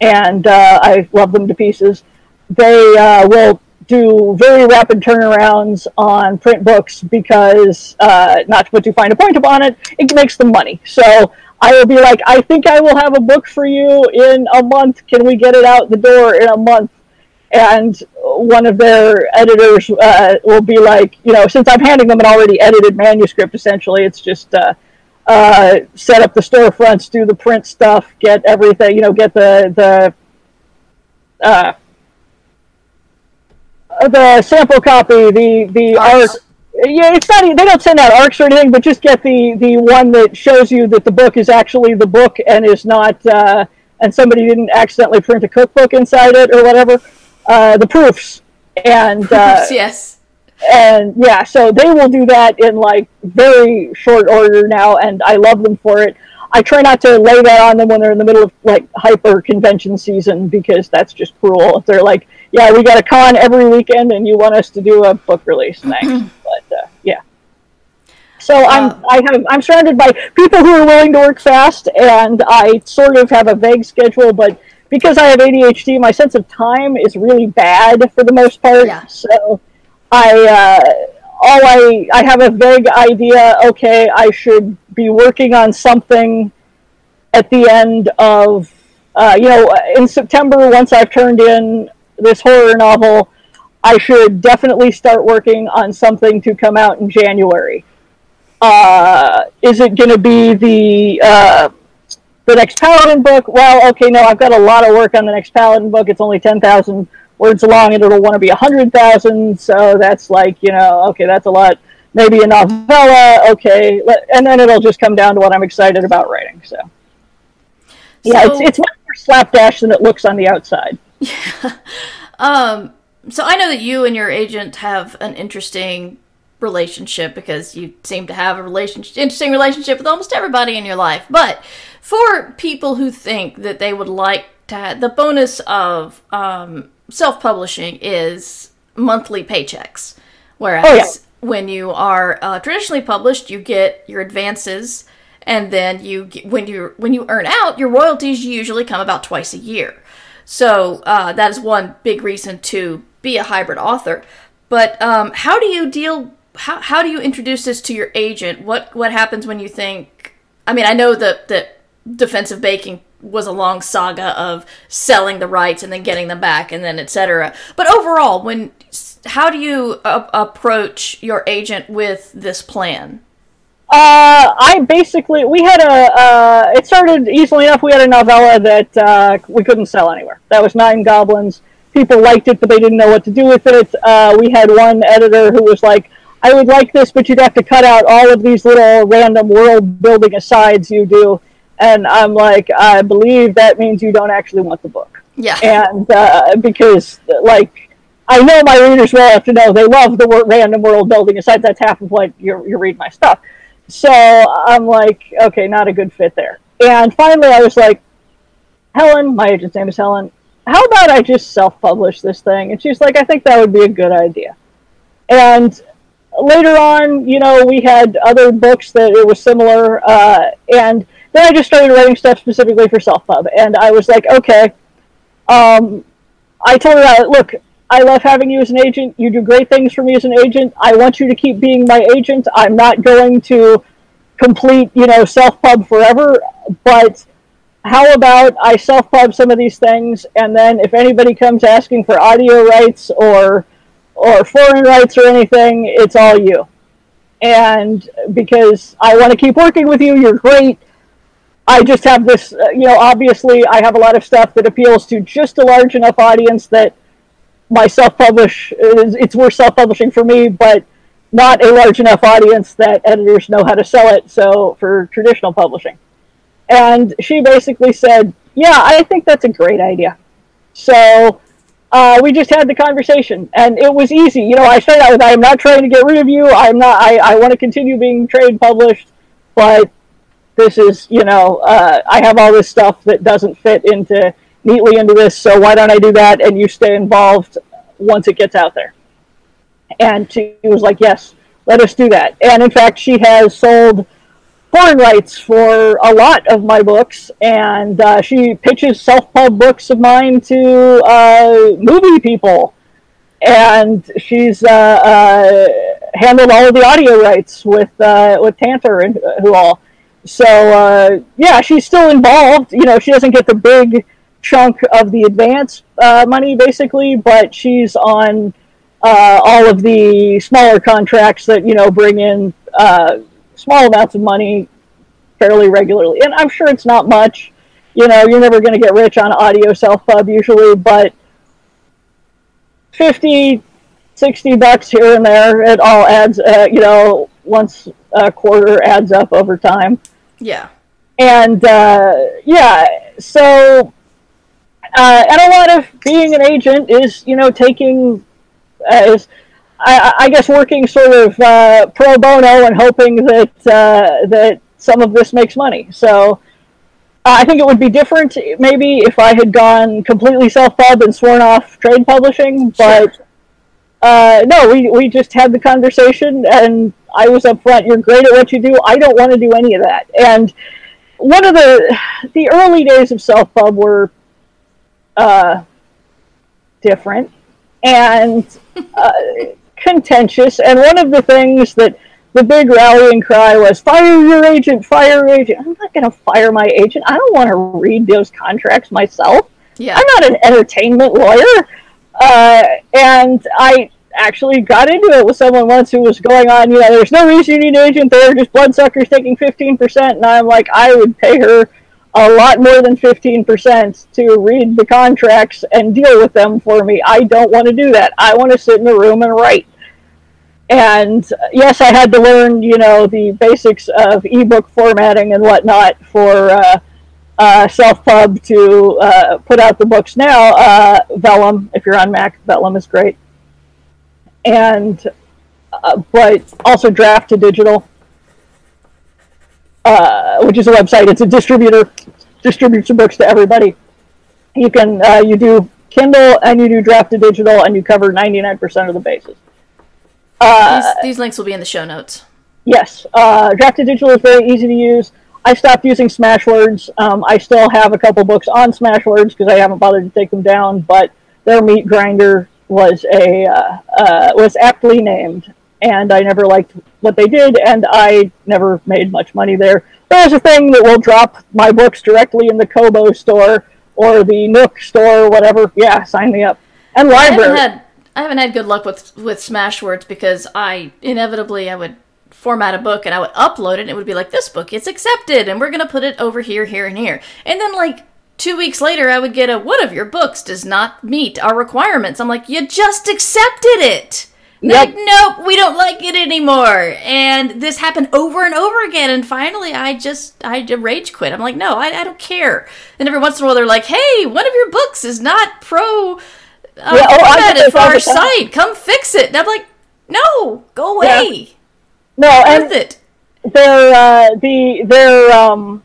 and uh, I love them to pieces. They uh, will do very rapid turnarounds on print books because, uh, not to put too fine a point upon it, it makes them money. So I will be like, I think I will have a book for you in a month. Can we get it out the door in a month? And one of their editors uh, will be like, you know, since I'm handing them an already edited manuscript, essentially, it's just uh, uh, set up the storefronts, do the print stuff, get everything, you know, get the the uh, the sample copy, the the art. Yeah, it's not. They don't send out arcs or anything, but just get the the one that shows you that the book is actually the book and is not, uh, and somebody didn't accidentally print a cookbook inside it or whatever. Uh, the proofs and uh, yes, and yeah, so they will do that in like very short order now, and I love them for it. I try not to lay that on them when they're in the middle of like hyper convention season because that's just cruel. If they're like, yeah, we got a con every weekend, and you want us to do a book release, thanks. but uh, yeah. So I'm Uh, I have I'm surrounded by people who are willing to work fast, and I sort of have a vague schedule, but because I have ADHD, my sense of time is really bad for the most part. Yeah. So I uh, all I I have a vague idea. Okay, I should be working on something at the end of uh, you know in September once I've turned in this horror novel. I should definitely start working on something to come out in January. Uh, is it going to be the uh, the next Paladin book? Well, okay, no, I've got a lot of work on the next Paladin book. It's only ten thousand words long, and it'll want to be a hundred thousand. So that's like you know, okay, that's a lot. Maybe a novella, okay, and then it'll just come down to what I'm excited about writing. So yeah, it's it's much more slapdash than it looks on the outside. Yeah. Um, so I know that you and your agent have an interesting relationship because you seem to have a relationship, interesting relationship with almost everybody in your life. But for people who think that they would like to, have, the bonus of um, self-publishing is monthly paychecks, whereas Oh, yeah. when you are uh, traditionally published, you get your advances. And then you, get, when you when you earn out, your royalties usually come about twice a year. So uh, that is one big reason to be a hybrid author. But um, how do you deal? How, how do you introduce this to your agent? What what happens when you think? I mean, I know that that defensive baking was a long saga of selling the rights and then getting them back and then etc. But overall, when how do you a- approach your agent with this plan? Uh, I basically we had a. Uh, it started easily enough. We had a novella that uh, we couldn't sell anywhere. That was Nine Goblins. People liked it, but they didn't know what to do with it. Uh, we had one editor who was like, "I would like this, but you'd have to cut out all of these little random world building asides you do." And I'm like, "I believe that means you don't actually want the book." Yeah. and uh, because like I know my readers well enough to know they love the word random world building. Aside, that's half of what you you read my stuff. So I'm like, okay, not a good fit there. And finally, I was like, Helen, my agent's name is Helen. How about I just self-publish this thing? And she's like, I think that would be a good idea. And later on, you know, we had other books that it was similar, uh, and then I just started writing stuff specifically for self-pub. And I was like, okay, um, I told her, uh, look, I love having you as an agent. You do great things for me as an agent. I want you to keep being my agent. I'm not going to complete, you know, self pub forever, but how about I self pub some of these things and then if anybody comes asking for audio rights or or foreign rights or anything, it's all you. And because I want to keep working with you, you're great. I just have this, uh, you know, obviously I have a lot of stuff that appeals to just a large enough audience that my self-publish is it's worth self-publishing for me, but not a large enough audience that editors know how to sell it. So for traditional publishing, And she basically said, Yeah, I think that's a great idea. So uh, we just had the conversation, and it was easy. You know, I started out with, "I am not trying to get rid of you. I'm not. I, I want to continue being trade published, but this is, you know, uh, I have all this stuff that doesn't fit into neatly into this. So why don't I do that, and you stay involved once it gets out there?" And she was like, "Yes, let us do that." And in fact, she has sold foreign rights for a lot of my books, and uh, she pitches self-pub books of mine to uh, movie people, and she's uh, uh handled all of the audio rights with uh, with Tantor and uh, who all. So uh, yeah, she's still involved. You know, she doesn't get the big chunk of the advance uh, money basically, but she's on uh, all of the smaller contracts that you know bring in small amounts of money fairly regularly. And I'm sure it's not much. You know, you're never going to get rich on audio self pub usually, but 50, 60 bucks here and there, it all adds, uh, you know, once a quarter adds up over time. Yeah. And uh, yeah, so, uh, and a lot of being an agent is, you know, taking, uh, is, I, I, guess working sort of uh, pro bono and hoping that uh, that some of this makes money. So I think it would be different maybe if I had gone completely self pub and sworn off trade publishing, but sure. uh, no, we we just had the conversation and I was upfront. You're great at what you do. I don't want to do any of that. And one of the the early days of self pub were uh, different and uh, contentious. And one of the things that the big rallying cry was fire your agent, fire your agent. I'm not going to fire my agent. I don't want to read those contracts myself. Yeah. I'm not an entertainment lawyer. Uh, and I actually got into it with someone once who was going on, you know, there's no reason you need an agent. They're just bloodsuckers taking 15%. And I'm like, I would pay her a lot more than 15% to read the contracts and deal with them for me. I don't want to do that. I want to sit in the room and write and yes, I had to learn, you know, the basics of ebook formatting and whatnot for uh, uh, Self-Pub to uh, put out the books now. Uh, Vellum, if you're on Mac, Vellum is great. And, uh, but also Draft to Digital, uh, which is a website. It's a distributor, distributes books to everybody. You can, you do Kindle and you do Draft to Digital and you cover 99% of the bases. Uh, these, these, links will be in the show notes. Yes, uh, Draft to Digital is very easy to use. I stopped using Smashwords. Um, I still have a couple books on Smashwords because I haven't bothered to take them down. But they're meat grinder was a uh, uh, was aptly named, and I never liked what they did, and I never made much money there. There's a thing that will drop my books directly in the Kobo store or the Nook store, or whatever. Yeah, sign me up. And library. I haven't had good luck with with Smashwords because I inevitably I would format a book and I would upload it and it would be like this book is accepted and we're gonna put it over here, here, and here. And then like two weeks later I would get a one of your books does not meet our requirements. I'm like, you just accepted it. Yep. Like, nope, we don't like it anymore. And this happened over and over again. And finally, I just, I rage quit. I'm like, no, I, I don't care. And every once in a while, they're like, hey, one of your books is not pro uh, yeah, oh, I for our site. Come fix it. And I'm like, no, go away. Yeah. No, and it. Their uh, the their um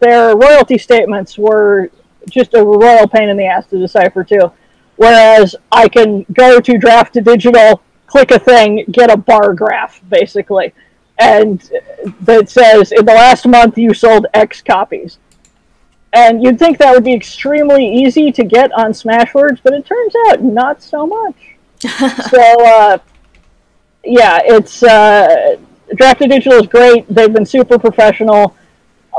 their royalty statements were just a royal pain in the ass to decipher too. Whereas I can go to draft to digital, click a thing, get a bar graph basically, and that says in the last month you sold X copies. And you'd think that would be extremely easy to get on Smashwords, but it turns out not so much. so, uh, yeah, it's uh, Draft to Digital is great. They've been super professional.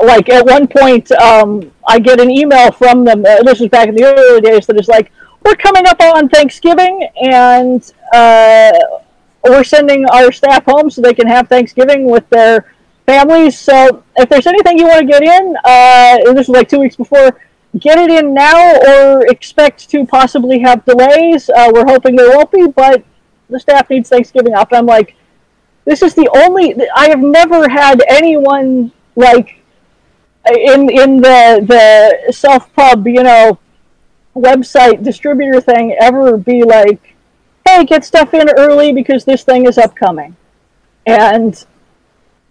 Like at one point, um, I get an email from them. Uh, this was back in the early days. That is like, we're coming up on Thanksgiving, and uh, we're sending our staff home so they can have Thanksgiving with their families. So if there's anything you want to get in, uh, this was like two weeks before, get it in now or expect to possibly have delays. Uh, we're hoping there won't be, but the staff needs Thanksgiving off. I'm like, this is the only, I have never had anyone like, in in the the self pub, you know, website distributor thing ever be like, hey, get stuff in early because this thing is upcoming, and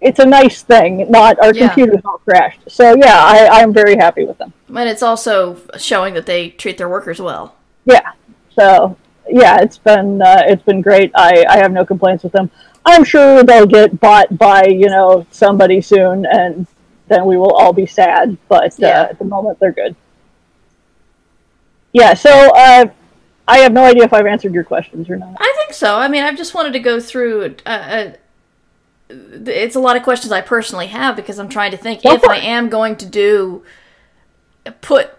it's a nice thing, not our Yeah. computers all crashed. So yeah, I, I'm very happy with them. And it's also showing that they treat their workers well. Yeah. So yeah, it's been uh, it's been great. I, I have no complaints with them. I'm sure they'll get bought by you know somebody soon, and then we will all be sad. But Yeah. uh, at the moment, they're good. Yeah. So uh, I have no idea if I've answered your questions or not. I think so. I mean, I've just wanted to go through. Uh, uh, it's a lot of questions I personally have because I'm trying to think Go if I am going to do put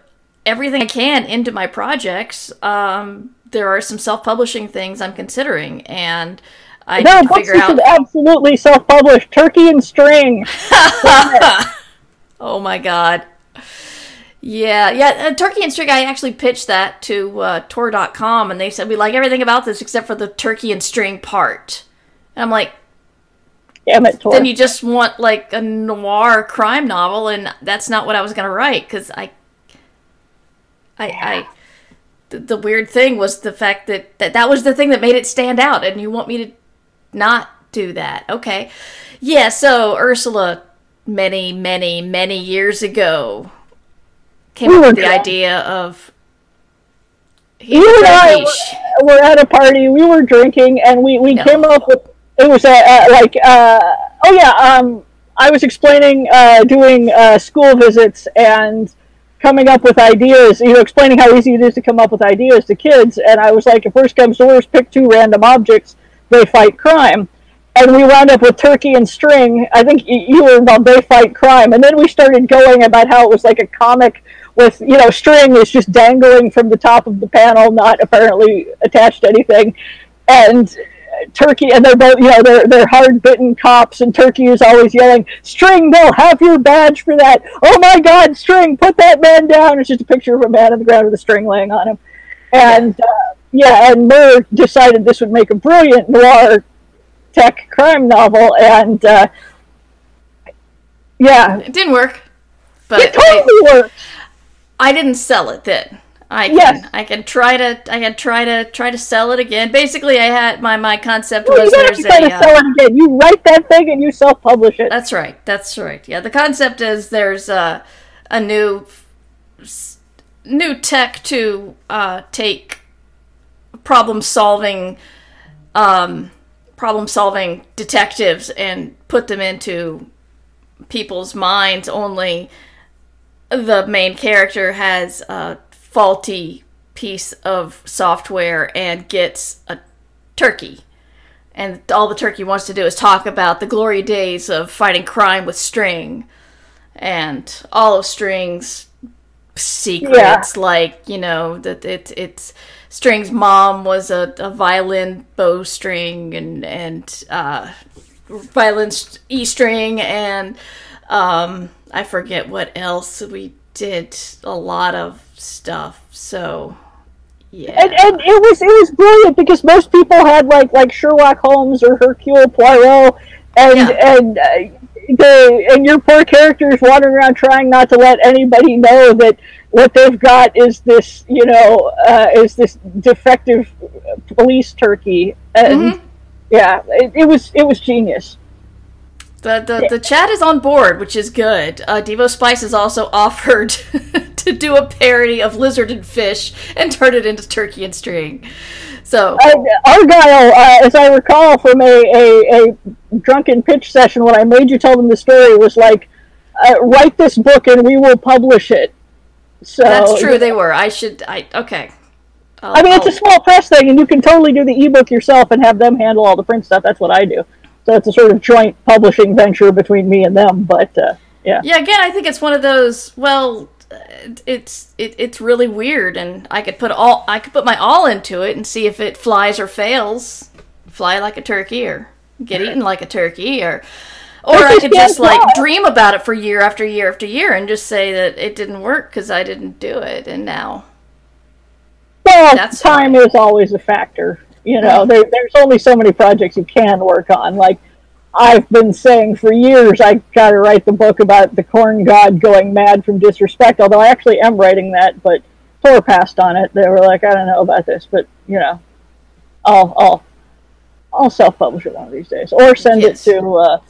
everything I can into my projects. Um, there are some self-publishing things I'm considering, and I No, need to books figure out. absolutely self-publish. Turkey and String. Oh my god. Yeah, yeah. Uh, Turkey and String, I actually pitched that to uh, Tor.com, and they said we like everything about this except for the Turkey and String part. And I'm like, Damn it, Tor. then you just want like a noir crime novel, and that's not what I was gonna write because I, I, I, the, the weird thing was the fact that, that that was the thing that made it stand out, and you want me to not do that? Okay, yeah. So Ursula, many, many, many years ago, came We up with the drunk. idea of. you and I were, were at a party. We were drinking, and we, we No. came up with it was a, a like uh, oh yeah. Um, I was explaining uh, doing uh, school visits and coming up with ideas. You know, explaining how easy it is to come up with ideas to kids. And I was like, if worst comes to worst, pick two random objects. They fight crime. And we wound up with turkey and string. I think you were about they fight crime, and then we started going about how it was like a comic with you know string is just dangling from the top of the panel, not apparently attached to anything, and turkey and they're both you know they're they're hard bitten cops, and turkey is always yelling, "String, they'll have your badge for that! Oh my God, string, put that man down!" It's just a picture of a man on the ground with a string laying on him, and uh, yeah, and Mur decided this would make a brilliant noir tech crime novel, and uh, yeah, It didn't work, but it totally worked. I didn't sell it then. I can Yes. I can try to I can try to try to sell it again. Basically, I had my my concept Well, was you there's to try a to uh, sell it again. You write that thing and you self-publish it. that's right that's right yeah the concept is there's a a new new tech to uh, take problem solving um, problem solving detectives and put them into people's minds only the main character has a faulty piece of software and gets a turkey. And all the turkey wants to do is talk about the glory days of fighting crime with string. And all of string's secrets like you know that it, it's string's mom was a, a violin bowstring and and uh violin e string and um i forget what else we did a lot of stuff so yeah and, and it was it was brilliant because most people had like like Sherlock Holmes or Hercule Poirot, and Yeah. and uh, and your poor characters wandering around trying not to let anybody know that what they've got is this you know uh, is this defective police turkey, and Mm-hmm. yeah, it, it was it was genius. The, the, the chat is on board, which is good. Uh, Devo Spice has also offered to do a parody of Lizard and Fish and turn it into Turkey and String. So, Uh, Argyll, uh, as I recall from a, a, a drunken pitch session when I made you tell them the story, was like, uh, "Write this book and we will publish it." So that's true, they were. I should. I Okay. I'll- I mean, it's a I'll- small press thing, and you can totally do the ebook yourself and have them handle all the print stuff. That's what I do. So it's a sort of joint publishing venture between me and them. But uh, yeah, Yeah, again, I think it's one of those. Well, it's it, it's really weird, and I could put all I could put my all into it and see if it flies or fails. Fly like a turkey, or get eaten like a turkey, or or I could just like dream about it for year after year after year and just say that it didn't work because I didn't do it, and now well, That's time is always a factor. You know, there, there's only so many projects you can work on. Like, I've been saying for years I got to write the book about the corn god going mad from disrespect. Although I actually am writing that, but Tor passed on it. They were like, I don't know about this, but you know, I'll I'll I'll self-publish it one of these days, or send Yes. it to. Uh,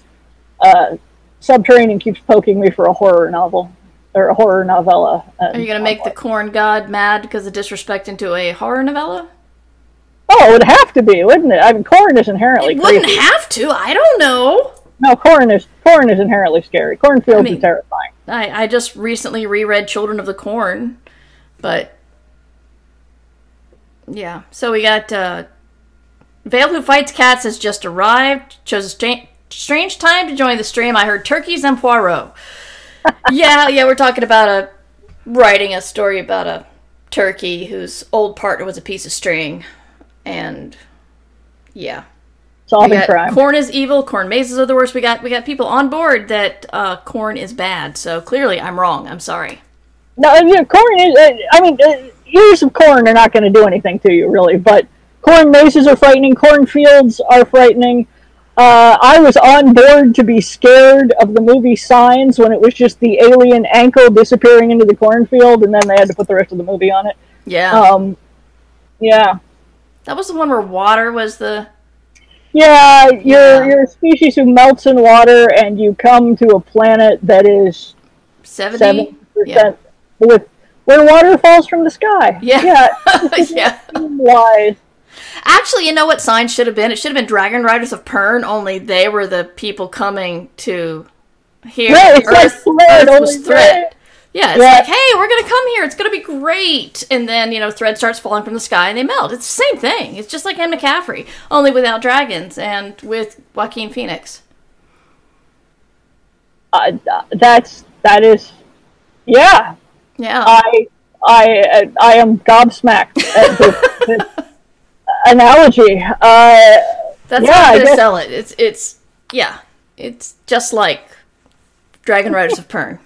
uh, Subterranean keeps poking me for a horror novel or a horror novella. Are you gonna make the corn god mad because of disrespect into a horror novella? Oh, it would have to be, wouldn't it? I mean, corn is inherently It wouldn't creepy. have to. I don't know. No, corn is corn is inherently scary. Cornfields I mean- are terrifying. I, I just recently reread Children of the Corn, but yeah. So we got uh, Vale who fights cats has just arrived. Chose a stra- strange time to join the stream. I heard turkeys and Poirot. yeah, yeah. We're talking about a writing a story about a turkey whose old partner was a piece of string, and yeah. Solving crime. corn is evil. Corn mazes are the worst. We got we got people on board that uh, corn is bad. So clearly, I'm wrong. I'm sorry. No, yeah, corn is. Uh, I mean, uh, ears of corn are not going to do anything to you, really. But corn mazes are frightening. Cornfields are frightening. Uh, I was on board to be scared of the movie Signs when it was just the alien ankle disappearing into the cornfield, and then they had to put the rest of the movie on it. Yeah, Um, yeah, that was the one where water was the. yeah. You're Yeah. you're a species who melts in water, and you come to a planet that is 70? seven Yeah. percent with where water falls from the sky. Yeah. yeah. yeah. Wise. Actually, you know what sign should have been? It should have been Dragon Riders of Pern, only they were the people coming to here. Yeah, it's like Earth, was threat. Yeah, it's Yeah. like, hey, we're gonna come here. It's gonna be great. And then you know, Thread starts falling from the sky and they melt. It's the same thing. It's just like Anne McCaffrey, only without dragons and with Joaquin Phoenix. Uh, that's that is, yeah. Yeah. I I I am gobsmacked at this, this analogy. Uh, That's yeah, how I I'm gonna sell it. It's it's yeah. It's just like Dragon Riders of Pern.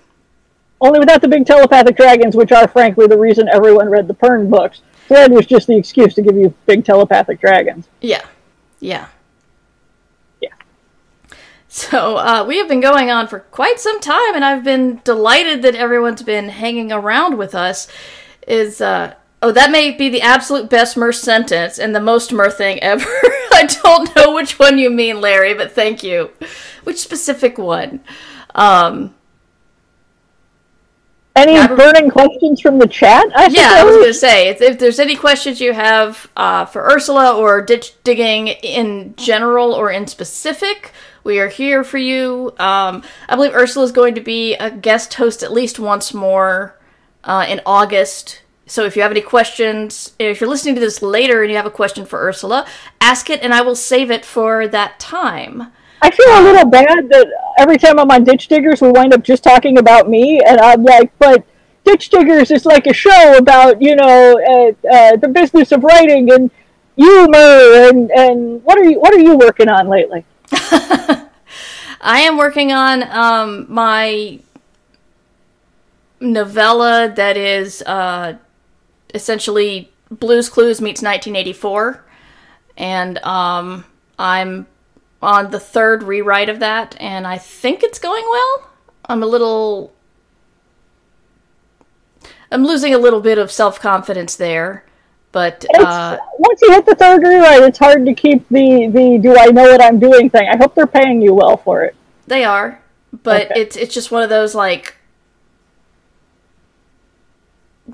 Only without the big telepathic dragons, which are frankly the reason everyone read the Pern books. Thread was just the excuse to give you big telepathic dragons. Yeah. Yeah. Yeah. So uh, we have been going on for quite some time, and I've been delighted that everyone's been hanging around with us. Is uh, oh, that may be the absolute best Mur sentence and the most Mur thing ever. I don't know which one you mean, Larry, but thank you. Which specific one? Um, Any Yeah, burning questions from the chat? I yeah, I was gonna say if, if there's any questions you have uh, for Ursula or ditch digging in general or in specific, we are here for you. Um, I believe Ursula is going to be a guest host at least once more uh, in August. So if you have any questions, if you're listening to this later and you have a question for Ursula, ask it, and I will save it for that time. I feel a little bad that every time I'm on Ditch Diggers, we wind up just talking about me, and I'm like, but Ditch Diggers is like a show about you know uh, uh, the business of writing and humor and and what are you what are you working on lately? I am working on um, my novella that is uh, essentially Blues Clues meets 1984, and um, I'm on the third rewrite of that, and I think it's going well. I'm a little. I'm losing a little bit of self confidence there, but uh, once you hit the third rewrite, it's hard to keep the the do I know what I'm doing thing. I hope they're paying you well for it. They are, but Okay. it's it's just one of those like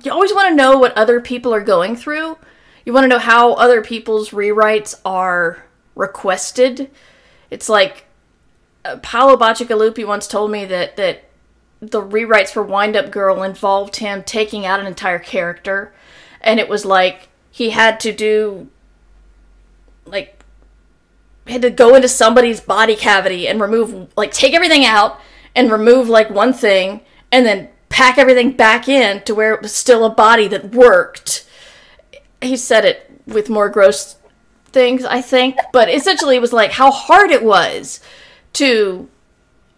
you always want to know what other people are going through. You want to know how other people's rewrites are requested. It's like uh, Paolo Bacigalupi once told me that that the rewrites for Wind Up Girl involved him taking out an entire character, and it was like he had to do like had to go into somebody's body cavity and remove like take everything out and remove like one thing and then pack everything back in to where it was still a body that worked. He said it with more gross things, I think, but essentially it was like how hard it was to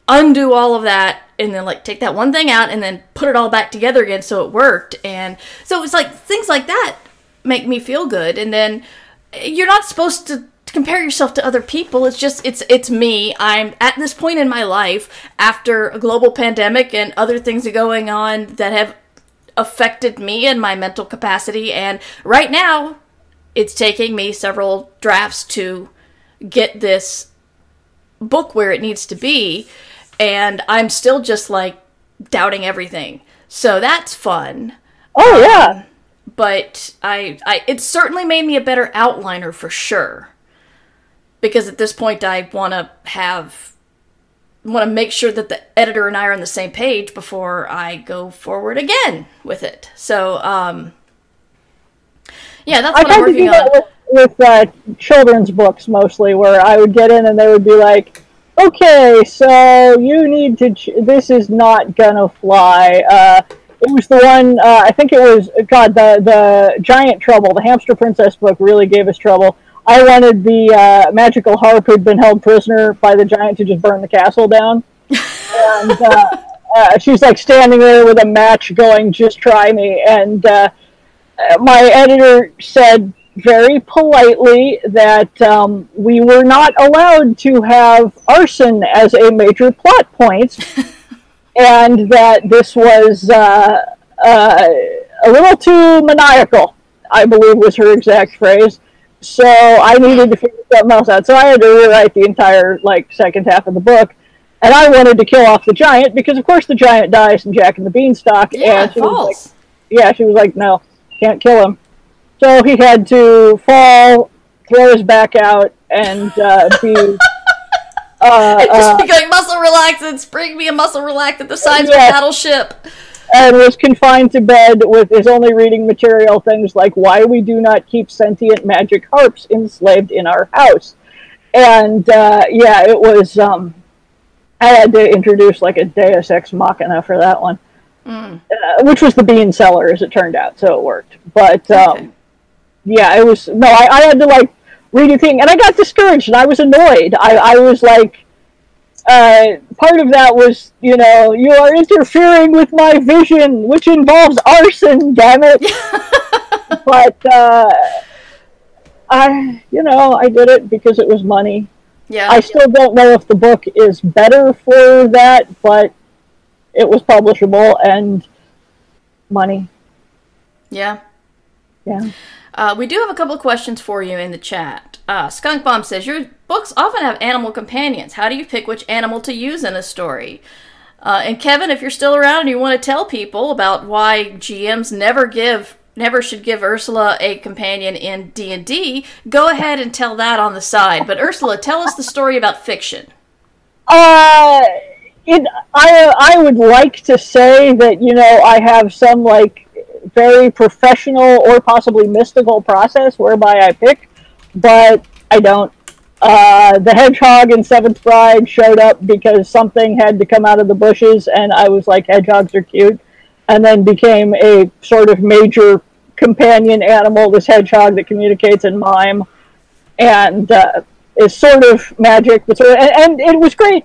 undo all of that and then like take that one thing out and then put it all back together again so it worked and so it's like things like that make me feel good and then you're not supposed to compare yourself to other people. It's just it's it's me. I'm at this point in my life after a global pandemic and other things are going on that have affected me and my mental capacity and right now it's taking me several drafts to get this book where it needs to be and I'm still just like doubting everything. So that's fun. Oh yeah. But I I it certainly made me a better outliner for sure because at this point I want to have want to make sure that the editor and I are on the same page before I go forward again with it. So, um, yeah, that's what I I'm to do working on. that with, with uh, children's books mostly, where I would get in and they would be like, "Okay, so you need to. Ch- this is not gonna fly." Uh, it was the one. Uh, I think it was God. The the Giant Trouble, the Hamster Princess book, really gave us trouble. I wanted the uh, magical harp who'd been held prisoner by the giant to just burn the castle down. and uh, uh, she's like standing there with a match going, just try me. And uh, my editor said very politely that um, we were not allowed to have arson as a major plot point, and that this was uh, uh, a little too maniacal, I believe was her exact phrase. So I needed to figure something else out. So I had to rewrite the entire like second half of the book. And I wanted to kill off the giant because, of course, the giant dies in Jack and the Beanstalk. Yeah, and she was like, yeah, she was like, no, can't kill him. So he had to fall, throw his back out, and uh, be. Uh, And just uh, be going muscle relaxants, bring me a muscle relaxant the size of a battleship. and was confined to bed with his only reading material things like why we do not keep sentient magic harps enslaved in our house. And uh, yeah, it was. Um, I had to introduce like a Deus Ex Machina for that one, uh, which was the bean seller, as it turned out, so it worked. But um, Okay. yeah, it was no. I, I had to like read a thing, and I got discouraged, and I was annoyed. I, I was like, uh, part of that was, you know, you are interfering with my vision, which involves arson. Damn it! but uh, I, you know, I did it because it was money. Yeah. I still don't know if the book is better for that, but it was publishable and money. yeah. Yeah. Uh, we do have a couple of questions for you in the chat. Uh, Skunk Bomb says your books often have animal companions. How do you pick which animal to use in a story? Uh, and Kevin, if you're still around and you want to tell people about why GMs never give, never should give Ursula a companion in D and D, go ahead and tell that on the side. But Ursula, tell us the story about fiction. Uh, it, I I would like to say that you know I have some like very professional or possibly mystical process whereby I pick, but I don't. Uh, the hedgehog in Seventh Bride showed up because something had to come out of the bushes, and I was like, hedgehogs are cute, and then became a sort of major companion animal. This hedgehog that communicates in mime, and uh, is sort of magic, but sort of, and, and it was great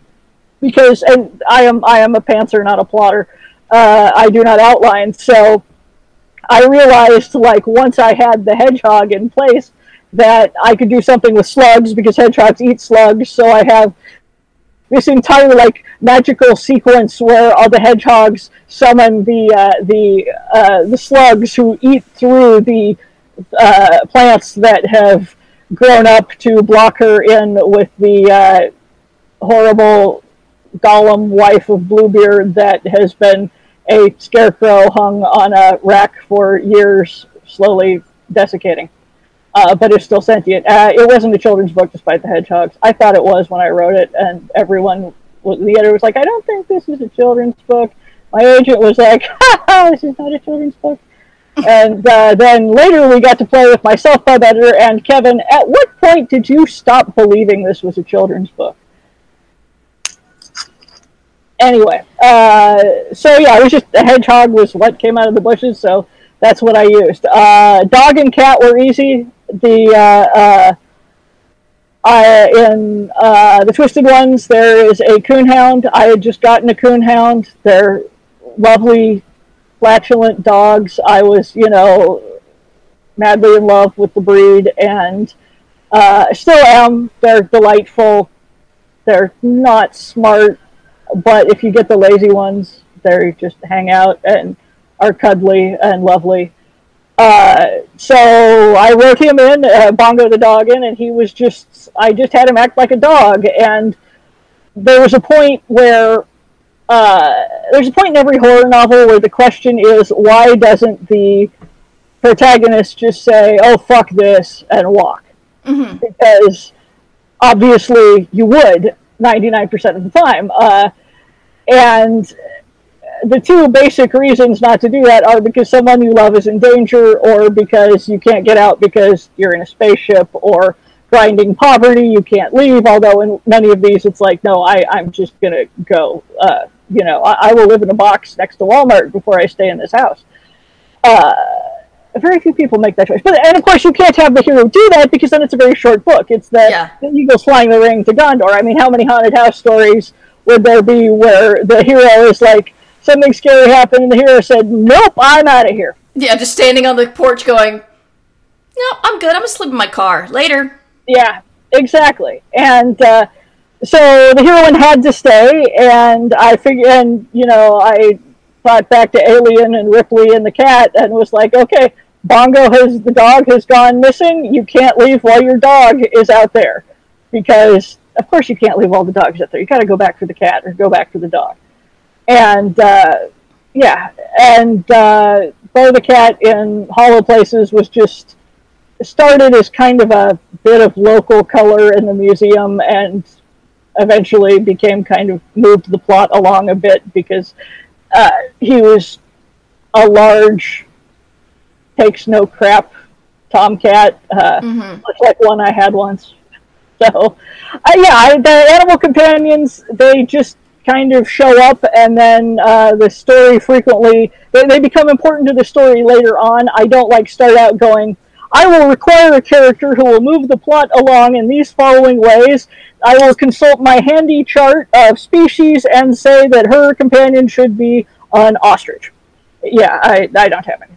because and I am I am a pantser, not a plotter. Uh, I do not outline, so I realized like once I had the hedgehog in place that I could do something with slugs because hedgehogs eat slugs. So I have this entire like magical sequence where all the hedgehogs summon the uh, the uh, the slugs who eat through the uh, plants that have grown up to block her in with the uh, horrible golem wife of Bluebeard that has been a scarecrow hung on a rack for years, slowly desiccating, uh, but is still sentient. Uh, it wasn't a children's book, despite the hedgehogs. I thought it was when I wrote it, and everyone, the editor was like, "I don't think this is a children's book." My agent was like, "Ha ha, this is not a children's book." and uh, then later we got to play with my self-pub editor and Kevin. At what point did you stop believing this was a children's book? Anyway, uh, so yeah, it was just the hedgehog was what came out of the bushes, so that's what I used. Uh, dog and cat were easy. The uh, uh, I, in uh, the Twisted Ones, there is a coonhound. I had just gotten a coonhound. They're lovely, flatulent dogs. I was, you know, madly in love with the breed, and Uh, still am. They're delightful. They're not smart, but if you get the lazy ones, they just hang out and are cuddly and lovely. Uh, so I wrote him in, uh, Bongo the dog in, and he was just, I just had him act like a dog. And there was a point where, uh, there's a point in every horror novel where the question is, why doesn't the protagonist just say, oh, fuck this, and walk? Mm-hmm. Because obviously you would 99% of the time. Uh, and the two basic reasons not to do that are because someone you love is in danger, or because you can't get out because you're in a spaceship, or grinding poverty, you can't leave. Although in many of these, it's like, no, I, I'm just going to go. Uh, you know, I, I, will live in a box next to Walmart before I stay in this house. Uh, very few people make that choice. But and of course, you can't have the hero do that because then it's a very short book. It's the, yeah. the eagles flying the ring to Gondor. I mean, how many haunted house stories would there be where the hero is like, something scary happened, and the hero said, "Nope, I'm out of here." Yeah, just standing on the porch, going, "No, I'm good. I'm gonna sleep in my car later." Yeah, exactly. And uh, so the heroine had to stay, and I figured, and you know, I thought back to Alien and Ripley and the cat, and was like, okay, Bongo has the dog has gone missing. You can't leave while your dog is out there, because of course you can't leave all the dogs out there. You got to go back for the cat or go back for the dog and uh, yeah, and uh, Beau the Cat in Hollow Places was just started as kind of a bit of local color in the museum, and eventually became kind of moved the plot along a bit because uh, he was a large, takes no crap tomcat, uh, mm-hmm. much like one I had once. So, uh, yeah, the animal companions, they just kind of show up and then uh, the story frequently they, they become important to the story later on. I don't like start out going i will require a character who will move the plot along in these following ways. I will consult my handy chart of species and say that her companion should be an ostrich. Yeah i, I don't have that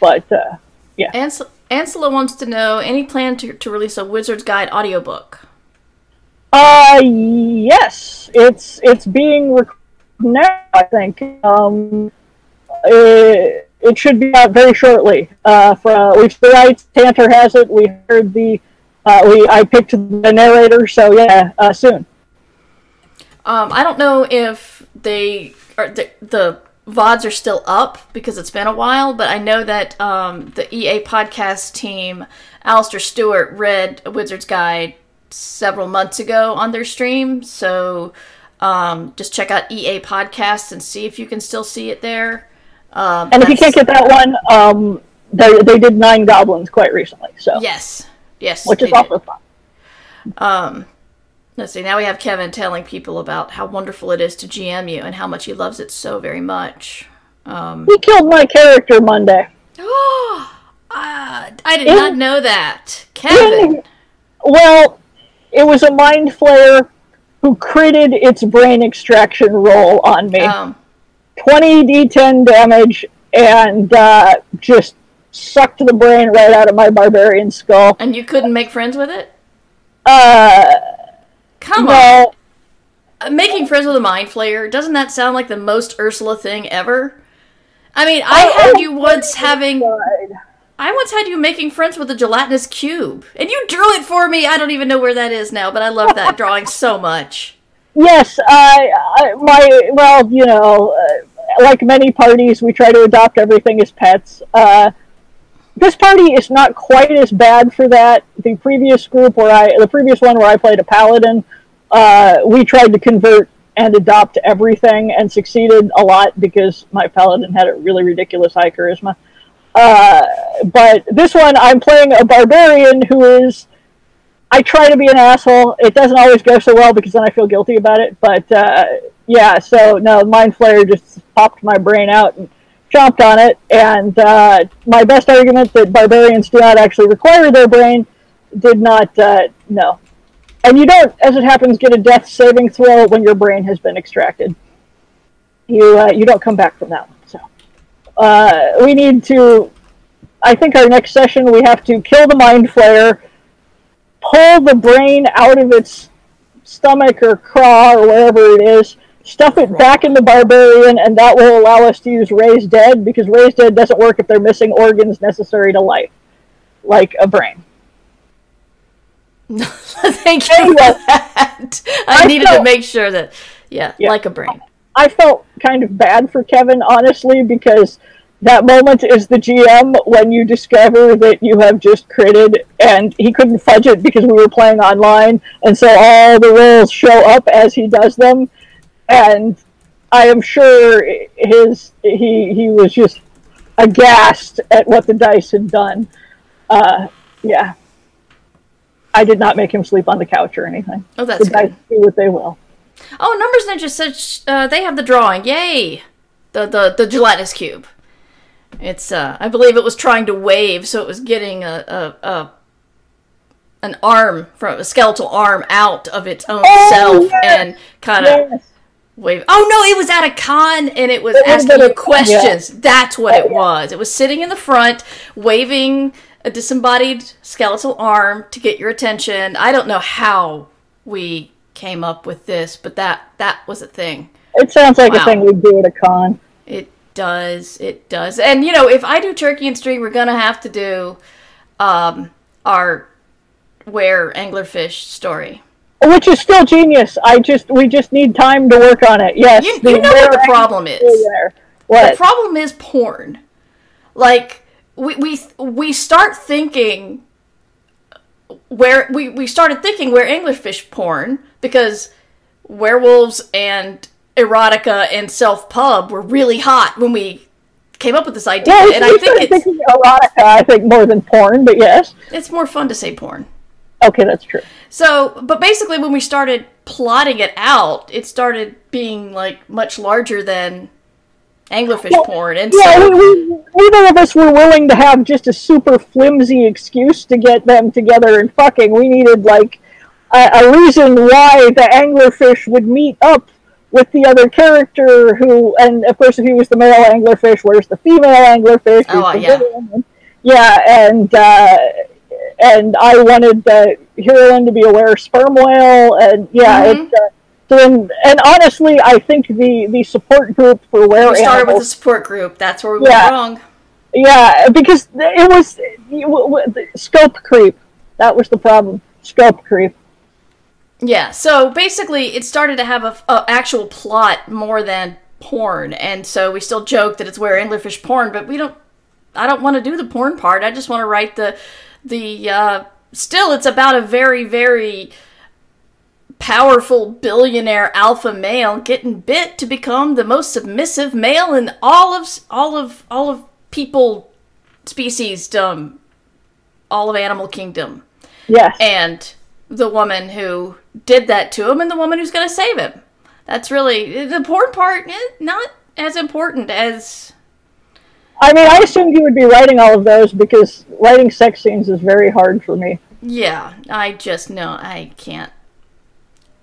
but uh, yeah Ansel- ansela wants to know any plan to, to release a wizard's guide audiobook uh, yes, it's it's being recorded now. I think um, it, it should be out very shortly. Uh, for we've the rights. Tantor has it. We heard the uh, we I picked the narrator. So yeah, uh, soon. Um, I don't know if they are the, the VODs are still up because it's been a while, but I know that um, the EA podcast team, Alasdair Stuart, read a Wizard's Guide several months ago on their stream. So um, just check out EA Podcasts and see if you can still see it there. Um, and if you can't get that one, um, they, they did Nine Goblins quite recently. So yes, yes, which is also fun. Um, let's see. Now we have Kevin telling people about how wonderful it is to GM you and how much he loves it so very much. Um, he killed my character Monday. Oh, uh, I did in, not know that, Kevin. In, well, it was a mind flayer who critted its brain extraction roll on me. Um, 20 d10 damage and uh, just sucked the brain right out of my barbarian skull. And you couldn't make friends with it? Uh, Come no. on. Uh, making friends with a mind flayer, doesn't that sound like the most Ursula thing ever? I mean, I oh, had you once having. God. I once had you making friends with a gelatinous cube, and you drew it for me. I don't even know where that is now, but I love that drawing so much. Yes, I, I my well, you know, uh, like many parties, we try to adopt everything as pets. Uh, this party is not quite as bad for that. The previous group where I, the previous one where I played a paladin, uh, we tried to convert and adopt everything and succeeded a lot because my paladin had a really ridiculous high charisma. Uh, but this one, I'm playing a barbarian who is. I try to be an asshole. It doesn't always go so well because then I feel guilty about it. But uh, yeah, so no, Mind Flayer just popped my brain out and chomped on it. And uh, my best argument that barbarians do not actually require their brain did not. Uh, no, and you don't, as it happens, get a death saving throw when your brain has been extracted. You uh, you don't come back from that one uh, we need to. I think our next session we have to kill the mind flayer, pull the brain out of its stomach or craw or wherever it is, stuff it back in the barbarian, and that will allow us to use raise dead because raise dead doesn't work if they're missing organs necessary to life, like a brain. Thank you Anyway, for that. I, I needed to make sure that, yeah, Yeah. like a brain. I felt kind of bad for Kevin, honestly, because that moment is the GM when you discover that you have just critted, and he couldn't fudge it because we were playing online, and so all the rolls show up as he does them, and I am sure his he he was just aghast at what the dice had done. Uh, yeah, I did not make him sleep on the couch or anything. Oh, that's the good. do what they will. Oh, Numbers Ninja said sh- uh, they have the drawing. Yay! The the the gelatinous cube. It's uh, I believe it was trying to wave, so it was getting a a, a an arm from a skeletal arm out of its own Oh, self yes, and kind of Yes. wave. Oh no, it was at a con and it was It asking you questions. That's what Oh, it yeah. was. It was sitting in the front, waving a disembodied skeletal arm to get your attention. I don't know how we came up with this, but that that was a thing. It sounds like Wow. a thing we'd do at a con. It does. It does. And you know, if I do turkey and string, we're gonna have to do um, our where anglerfish story. Which is still genius. I just we just need time to work on it. Yes. You, the you know what the problem is. There. The What? problem is porn. Like we we we start thinking where we we started thinking where Englishfish porn because werewolves and erotica and self pub were really hot when we came up with this idea, yeah, and I think it's thinking erotica. I think more than porn, but yes. it's more fun to say porn. Okay, that's true. So, but basically, when we started plotting it out, it started being like much larger than anglerfish Well, porn, and Yeah, so we, we, neither of us were willing to have just a super flimsy excuse to get them together and fucking. We needed like a, a reason why the anglerfish would meet up with the other character who, and of course, if he was the male anglerfish, where's the female anglerfish? Oh, yeah. villain? Yeah, and uh, and I wanted the heroine to be aware of sperm whale, and yeah, Mhm. it's. Uh, so and honestly, I think the, the support group for where we started with the support group. That's where we Yeah. went wrong. yeah, because it was scope creep. That was the problem. Scope creep. Yeah, so basically, it started to have a, a actual plot more than porn, and so we still joke that it's where anglerfish porn, but we don't. I don't want to do the porn part. I just want to write the the. Uh, still, it's about a very very powerful billionaire alpha male getting bit to become the most submissive male in all of all of all of people species um all of animal kingdom Yes. and the woman who did that to him and the woman who's going to save him. That's really the important part. eh, Not as important as I mean, I assumed you would be writing all of those because writing sex scenes is very hard for me. yeah. I just know I can't.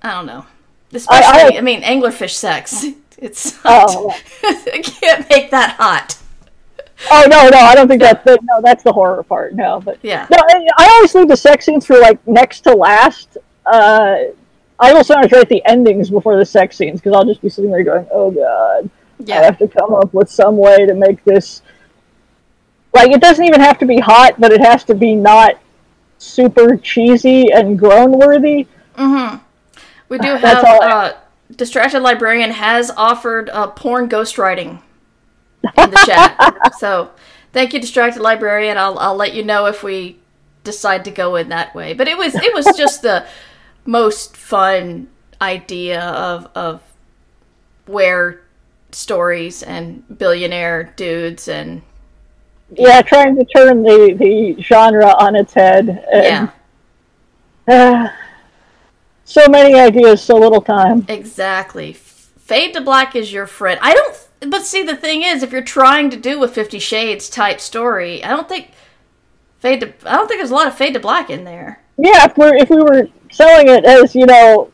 I don't know. Especially, I, mean, anglerfish sex. It's not, Oh. I can't make that hot. Oh no, no, I don't think that's the, no, that's the horror part. No, but Yeah. no, I, I always leave the sex scenes for like next to last. Uh, I will sometimes write the endings before the sex scenes because I'll just be sitting there going, "Oh God, I have to come up with some way to make this." Like, it doesn't even have to be hot, but it has to be not super cheesy and groan worthy. We do have uh, distracted librarian has offered uh, porn ghostwriting in the chat. so thank you, distracted librarian. I'll I'll let you know if we decide to go in that way. But it was it was just the most fun idea of of where stories and billionaire dudes and Yeah, trying to turn the, the genre on its head. yeah And, so many ideas, so little time. Exactly. Fade to black is your friend. I don't. But see, the thing is, if you're trying to do a Fifty Shades type story, I don't think fade to. I don't think there's a lot of fade to black in there. Yeah, if we're if we were selling it as you know,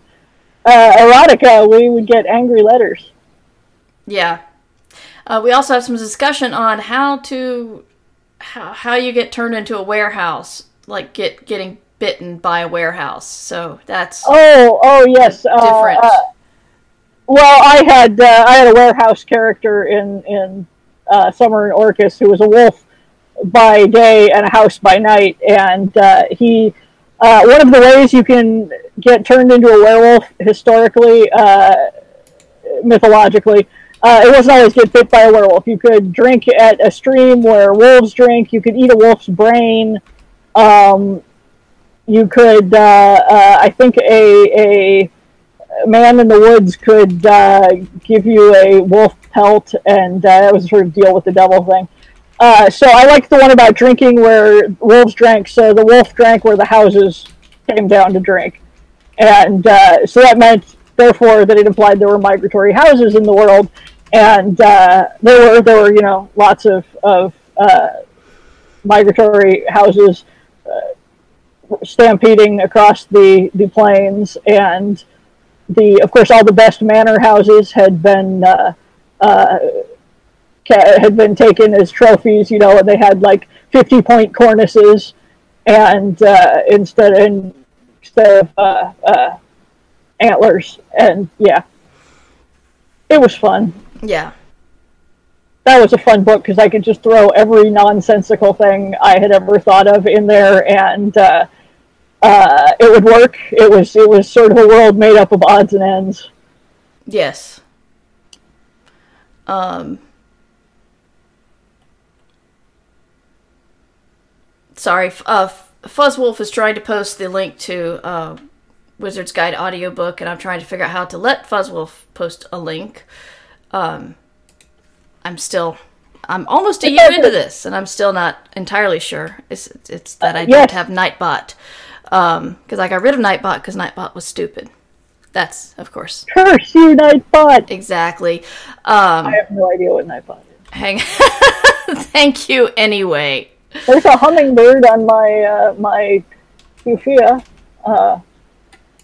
uh, erotica, we would get angry letters. Yeah. Uh, we also have some discussion on how to how how you get turned into a werehouse, like get getting bitten by a werehouse. So that's Oh, oh yes. uh, different. uh, well, I had uh, I had a werehouse character in in uh, Summer in Orcus who was a wolf by day and a house by night, and uh, he. Uh, one of the ways you can get turned into a werewolf historically, uh, mythologically, uh, it wasn't always get bit by a werewolf. You could drink at a stream where wolves drink. You could eat a wolf's brain. Um, you could, uh, uh, I think, a a man in the woods could uh, give you a wolf pelt, and uh, that was sort of deal with the devil thing. Uh, so I like the one about drinking where wolves drank. So the wolf drank where the houses came down to drink, and uh, so that meant, therefore, that it implied there were migratory houses in the world, and there were there were you know lots of of migratory houses stampeding across the the plains and the of course all the best manor houses had been uh, uh, had been taken as trophies, you know, and they had like fifty point cornices, and uh, instead in, instead of uh, uh, antlers, and yeah, it was fun. yeah. That was a fun book because I could just throw every nonsensical thing I had ever thought of in there, and uh, uh, it would work. It was it was sort of a world made up of odds and ends. Yes. Um. Sorry, uh, Fuzzwolf is trying to post the link to uh, Wizard's Guide audiobook, and I'm trying to figure out how to let Fuzzwolf post a link. Um, I'm still, I'm almost a year into this, and I'm still not entirely sure. It's it's that I don't have Nightbot, um, because I got rid of Nightbot because Nightbot was stupid. That's of course Curse you, Nightbot! exactly. Um, I have no idea what Nightbot is. hang. Thank you anyway. There's a hummingbird on my uh, my Sophia. Uh,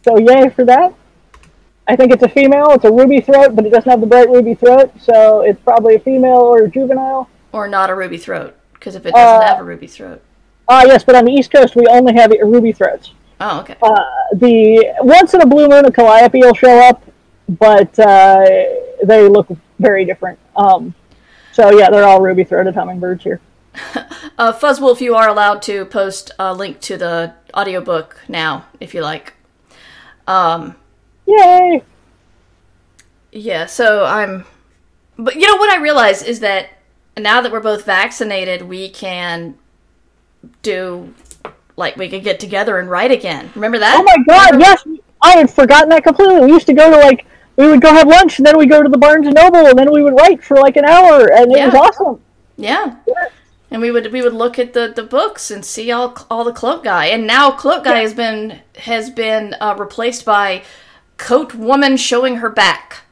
so yay for that. I think it's a female. It's a ruby throat, but it doesn't have the bright ruby throat, so it's probably a female or a juvenile. Or not a ruby throat, because if it doesn't Uh, have a ruby throat. Ah, yes, but on the East Coast we only have ruby throats. Oh, okay. Uh, the once in a blue moon a calliope will show up, but uh, they look very different. Um, so yeah, they're all ruby throated hummingbirds here. Uh, Fuzzwolf, you are allowed to post a link to the audiobook now, if you like. Um, Yay! yeah, so I'm. But you know what I realize is that now that we're both vaccinated, we can do. Like, we could get together and write again. Remember that? Oh my god, yes! I had forgotten that completely. We used to go to like we would go have lunch and then we go to the Barnes and Noble and then we would write for like an hour and it was awesome. Yeah. And we would we would look at the, the books and see all all the cloak guy. And now cloak guy Yeah. has been has been uh, replaced by coat woman showing her back.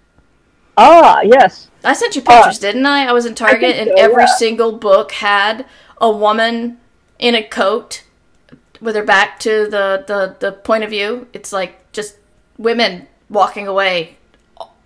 Ah, yes. I sent you pictures, didn't I? I was in Target think and every yeah. single book had a woman in a coat with her back to the, the, the point of view. It's like just women walking away.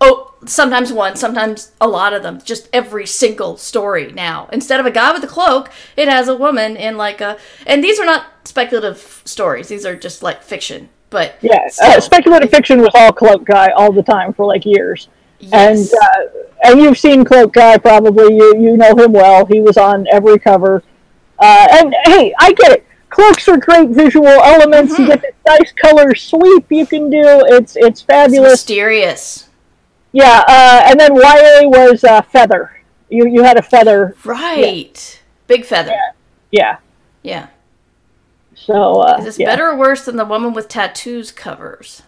Oh, sometimes one, sometimes a lot of them. Just every single story now. Instead of a guy with a cloak, it has a woman in like a. And these are not speculative stories. These are just like fiction. But Yeah. Uh, speculative fiction was all Cloak Guy all the time for like years. Yes. And uh, and you've seen Cloak Guy probably. You you know him well. He was on every cover. Uh, and hey, I get it. Cloaks are great visual elements. Mm-hmm. You get this nice color sweep you can do. It's it's It's fabulous. mysterious. Yeah, uh, and then YA was uh, feather. You you had a feather. Right. Big feather. Yeah. Yeah. So uh, Is this yeah. better or worse than the woman with tattoos covers?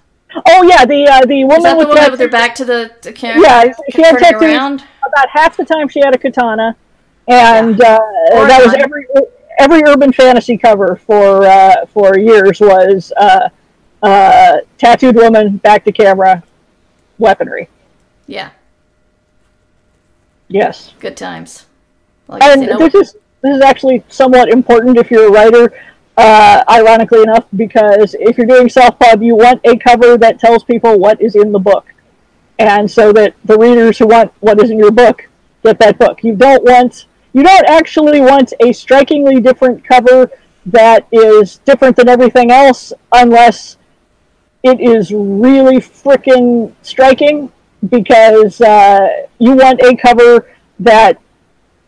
Oh yeah, the uh, the woman the with with her back to the, the camera? Yeah, she had tattoos. around? About half the time she had a katana, and uh, that was every every urban fantasy cover for uh, for years was uh, uh, tattooed woman back to camera, weaponry. Yeah. Yes. Good times. And no- this is this is actually somewhat important if you're a writer. Uh, ironically enough, because if you're doing self pub, you want a cover that tells people what is in the book, and so that the readers who want what is in your book get that book. You don't want you don't actually want a strikingly different cover that is different than everything else unless it is really freaking striking because uh, you want a cover that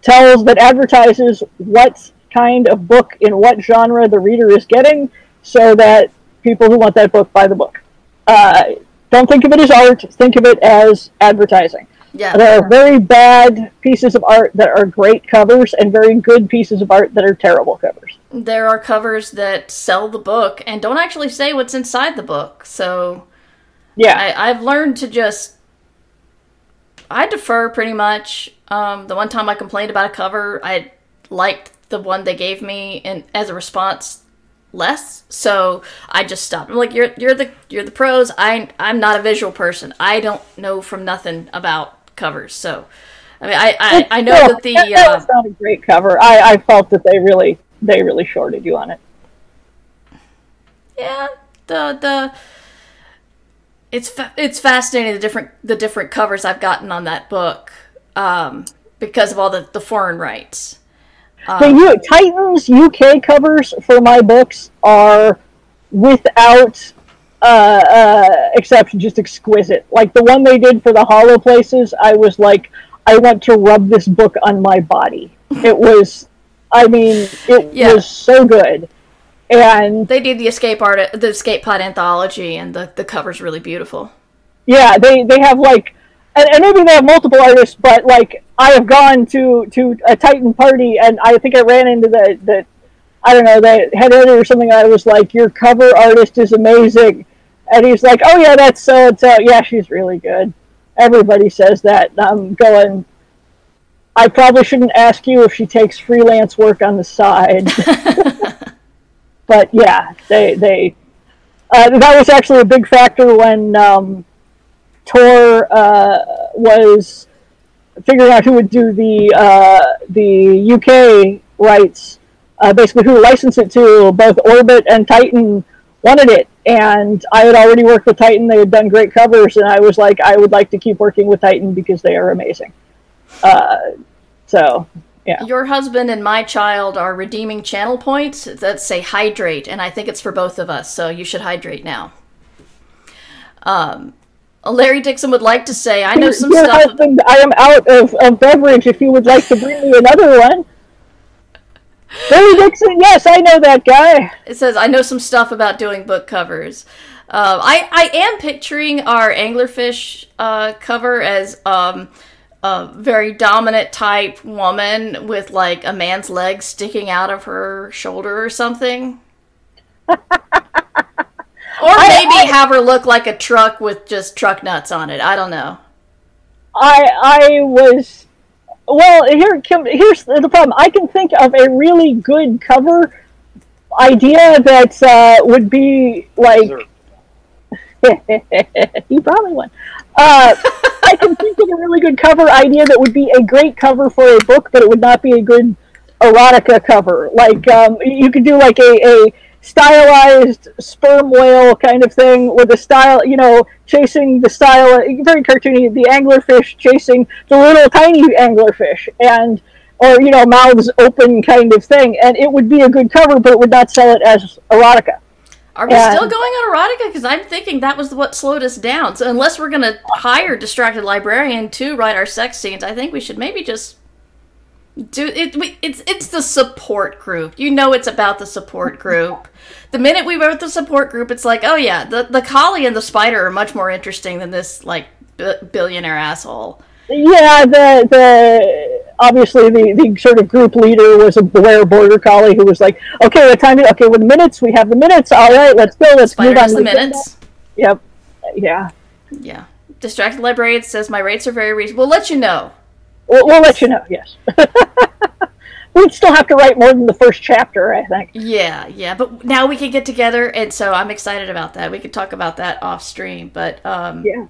tells that advertises what kind of book in what genre the reader is getting so that people who want that book buy the book. Uh, don't think of it as art. Think of it as advertising Yeah. there are very bad pieces of art that are great covers and very good pieces of art that are terrible covers There are covers that sell the book and don't actually say what's inside the book. So yeah I, I've learned to just I defer pretty much. Um, the one time I complained about a cover, I liked the one they gave me and as a response less. So I just stopped. I'm like, you're you're the you're the pros. I I'm not a visual person. I don't know from nothing about covers. So I mean, I I, I know that the uh, was not a great cover I, I felt that they really they really shorted you on it yeah the the it's fa- it's fascinating the different the different covers I've gotten on that book um, because of all the the foreign rights. the U- Titans UK covers for my books are without uh, uh, exception just exquisite. Like the one they did for the Hollow Places, I was like, I want to rub this book on my body. It was, I mean, it Yeah. was so good, and They did the escape art the escape pod anthology and the the cover's really beautiful. yeah, they they have like, and, and maybe they have multiple artists, but like I have gone to to a Titan party, and I think I ran into the the I don't know the head editor or something. And I was like, your cover artist is amazing, and he's like, oh yeah, that's so and so. Yeah, she's really good. Everybody says that. And I'm going. I probably shouldn't ask you if she takes freelance work on the side. but yeah, they they uh, that was actually a big factor when um, Tor uh, was figuring out who would do the uh, the UK rights. Uh, basically, who licensed it to both Orbit and Titan wanted it, and I had already worked with Titan. They had done great covers, and I was like, I would like to keep working with Titan because they are amazing. Uh, so yeah. Your husband and my child are redeeming channel points that say hydrate, and I think it's for both of us, so you should hydrate now. Um, Larry Dixon would like to say, I know some Dear stuff. husband, I am out of, of beverage. If you would like to bring me another one. Barry Dixon, yes, I know that guy. It says, I know some stuff about doing book covers. Um, I, I am picturing our anglerfish uh, cover as um, a very dominant type woman with like a man's leg sticking out of her shoulder or something. or maybe I- have her look like a truck with just truck nuts on it. I don't know. I I was well. Here, Kim, here's the problem. I can think of a really good cover idea that uh, would be like. you probably won. Uh, I can think of a really good cover idea that would be a great cover for a book, but it would not be a good erotica cover. Like um, you could do like a, a stylized sperm whale kind of thing with a style, you know, chasing the style, very cartoony, the anglerfish chasing the little tiny anglerfish, and or you know, mouths open kind of thing, and it would be a good cover, but it would not sell it as erotica. Are we Yeah. still going on erotica? Because I'm thinking that was what slowed us down. So unless we're going to hire distracted librarian to write our sex scenes, I think we should maybe just do it. We, it's it's the support group. You know, it's about the support group. The minute we wrote the support group, it's like, oh yeah, the the collie and the spider are much more interesting than this like b- billionaire asshole. Yeah, the the obviously the, the sort of group leader was a Blair Border Collie who was like, okay, what time? Okay, with the minutes, we have the minutes. All right, let's go. Let's Spider move on. to the agenda." minutes. Yep. Yeah. Yeah. Distracted librarian says my rates are very reasonable. We'll let you know. We'll, we'll let you know. Yes. We'd still have to write more than the first chapter, I think. Yeah, yeah, but now we can get together, and so I'm excited about that. We could talk about that off stream, but um, Yeah.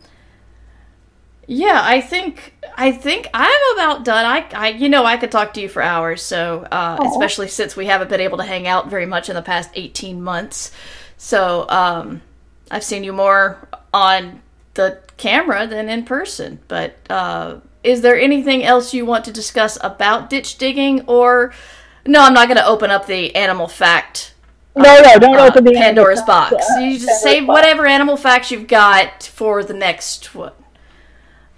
yeah, I think I think I'm about done. I, I you know I could talk to you for hours, so uh, especially since we haven't been able to hang out very much in the past 18 months. So um, I've seen you more on the camera than in person. But uh, is there anything else you want to discuss about ditch digging or? No, I'm not going to open up the animal fact. No, no, don't uh, open the Pandora's box. you just Pandora's save box. whatever animal facts you've got for the next one.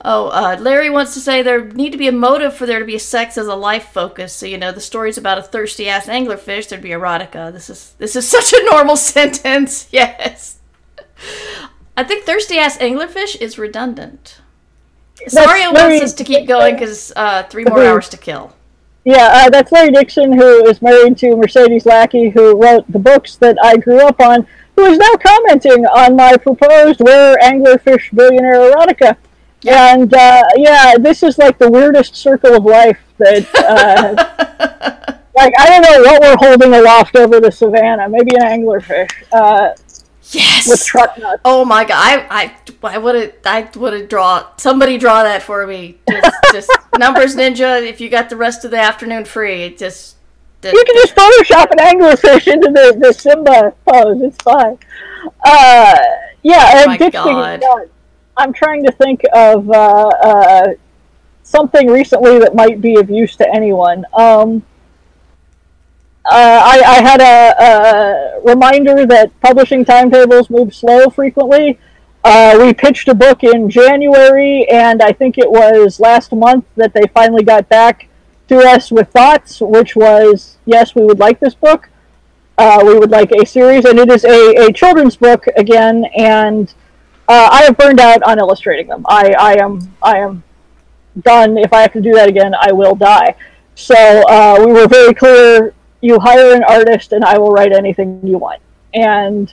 Oh, uh, Larry wants to say there need to be a motive for there to be sex as a life focus. So you know the story's about a thirsty ass anglerfish. There'd be erotica. This is this is such a normal sentence. Yes. I think thirsty ass anglerfish is redundant. Saria wants us to keep going because uh, three more hours to kill. Yeah, uh, that's Larry Dixon, who is married to Mercedes Lackey, who wrote the books that I grew up on, who is now commenting on my proposed Where Anglerfish Billionaire Erotica. And uh, yeah, this is like the weirdest circle of life that. Uh, like, I don't know what we're holding aloft over the savannah. Maybe an anglerfish uh, Yes. with truck nuts. Oh my god! I I I would have I would have draw somebody draw that for me. Just, just numbers ninja. If you got the rest of the afternoon free, it just. You can just Photoshop an anglerfish into the, the Simba pose. It's fine. Uh, yeah, Oh and my God. I'm trying to think of uh, uh, something recently that might be of use to anyone. Um, uh, I, I had a, a reminder that publishing timetables move slow frequently. Uh, we pitched a book in January, and I think it was last month that they finally got back to us with thoughts, which was yes, we would like this book. Uh, we would like a series, and it is a, a children's book again. And uh, I have burned out on illustrating them. I, I am I am done. If I have to do that again, I will die. So uh, we were very clear. You hire an artist, and I will write anything you want. And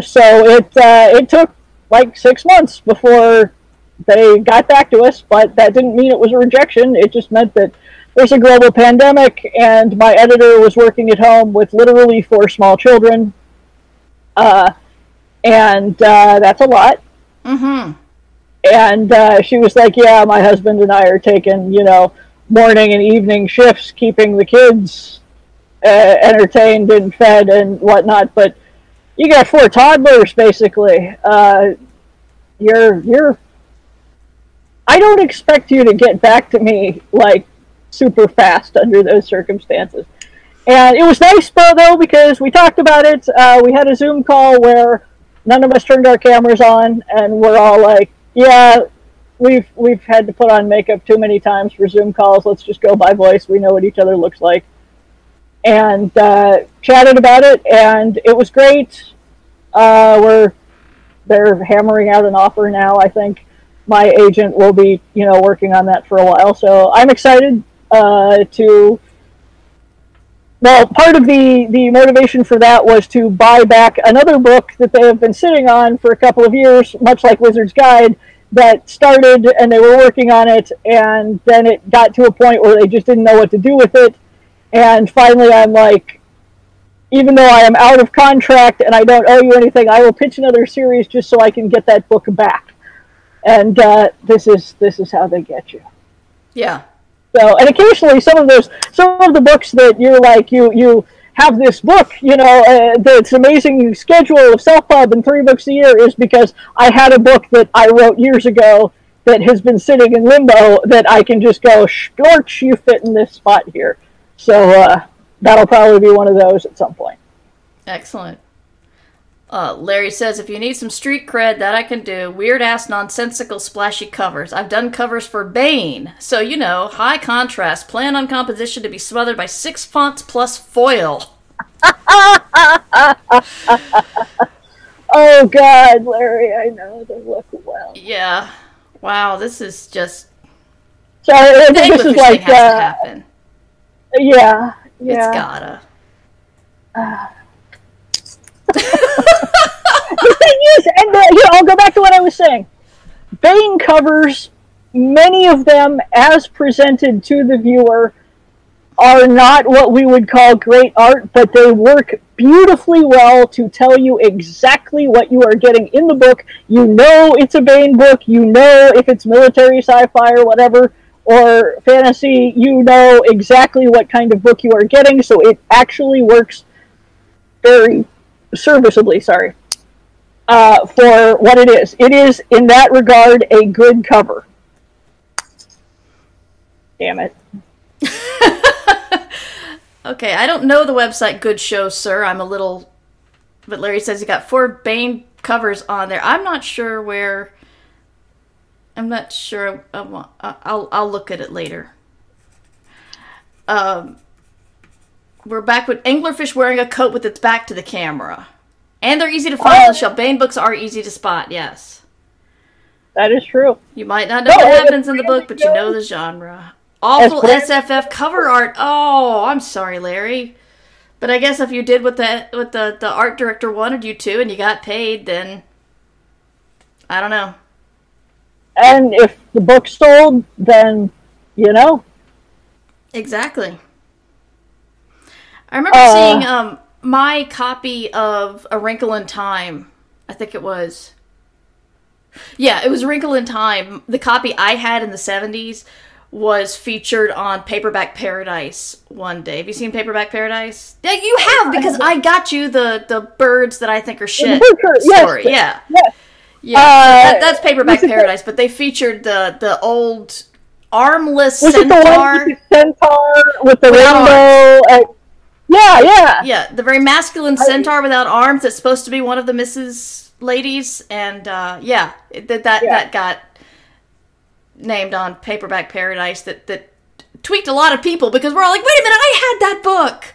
so it uh, it took like six months before they got back to us, but that didn't mean it was a rejection. It just meant that there's a global pandemic, and my editor was working at home with literally four small children. Uh, and uh, that's a lot. Mm-hmm. And uh, she was like, "Yeah, my husband and I are taking, you know, morning and evening shifts, keeping the kids uh, entertained and fed and whatnot. But you got four toddlers, basically. Uh, you're you're. I don't expect you to get back to me like super fast under those circumstances. And it was nice, though, because we talked about it. Uh, we had a Zoom call where none of us turned our cameras on, and we're all like, "Yeah, we've we've had to put on makeup too many times for Zoom calls. Let's just go by voice. We know what each other looks like." And uh, chatted about it, and it was great. Uh, we're they're hammering out an offer now. I think my agent will be, you know, working on that for a while. So I'm excited uh, to. Well, part of the the motivation for that was to buy back another book that they have been sitting on for a couple of years, much like Wizard's Guide, that started and they were working on it, and then it got to a point where they just didn't know what to do with it, and finally I'm like, even though I am out of contract and I don't owe you anything, I will pitch another series just so I can get that book back. And uh, this is this is how they get you. Yeah. So, and occasionally some of those, some of the books that you're like, you you have this book, you know, uh, this amazing schedule of self pub and three books a year is because I had a book that I wrote years ago that has been sitting in limbo that I can just go, Storch, you fit in this spot here. So uh, that'll probably be one of those at some point. Excellent. Uh, Larry says, if you need some street cred, that I can do. Weird ass, nonsensical, splashy covers. I've done covers for Baen. So, you know, high contrast. Plan on composition to be smothered by six fonts plus foil. Oh God, Larry, I know they look well. Yeah. Wow, this is just. So this is like, has to uh, happen. Yeah, yeah. It's gotta. the thing is, and the, here I'll go back to what I was saying. Baen covers, many of them as presented to the viewer, are not what we would call great art, but they work beautifully well to tell you exactly what you are getting in the book. You know it's a Baen book. You know if it's military, sci-fi, or whatever, or fantasy. You know exactly what kind of book you are getting. So it actually works very serviceably. Sorry uh, for what it is. It is, in that regard, a good cover. Damn it. Okay, I don't know the website Good Show, sir. I'm a little. But Larry says he got four Baen covers on there. I'm not sure where. I'm not sure. I want, I'll I'll look at it later. Um, we're back with anglerfish wearing a coat with its back to the camera, and they're easy to find on the shelf. Baen books are easy to spot. Yes, That is true. you might not know No, what happens in the book, but you know the genre. Awful SFF cover art. Oh, I'm sorry, Larry. But I guess if you did what the what the, the art director wanted you to and you got paid, then I don't know. And if the book sold, then you know. Exactly. I remember Uh, seeing um my copy of A Wrinkle in Time. I think it was. Yeah, it was A Wrinkle in Time. The copy I had in the seventies was featured on Paperback Paradise one day. Have you seen Paperback Paradise? Yeah, you have because I got you the the birds that I think are shit yes. story. Yeah. Yes. Yeah, Uh, that, that's Paperback was it the- Paradise, but they featured the the old armless Was it the one centaur. with the centaur with the rainbow? and- yeah, yeah. Yeah, the very masculine centaur without arms that's supposed to be one of the Mrs. Ladies, and uh, yeah, that that Yeah. that got named on Paperback Paradise. That that tweaked a lot of people because we're all like, wait a minute, I had that book.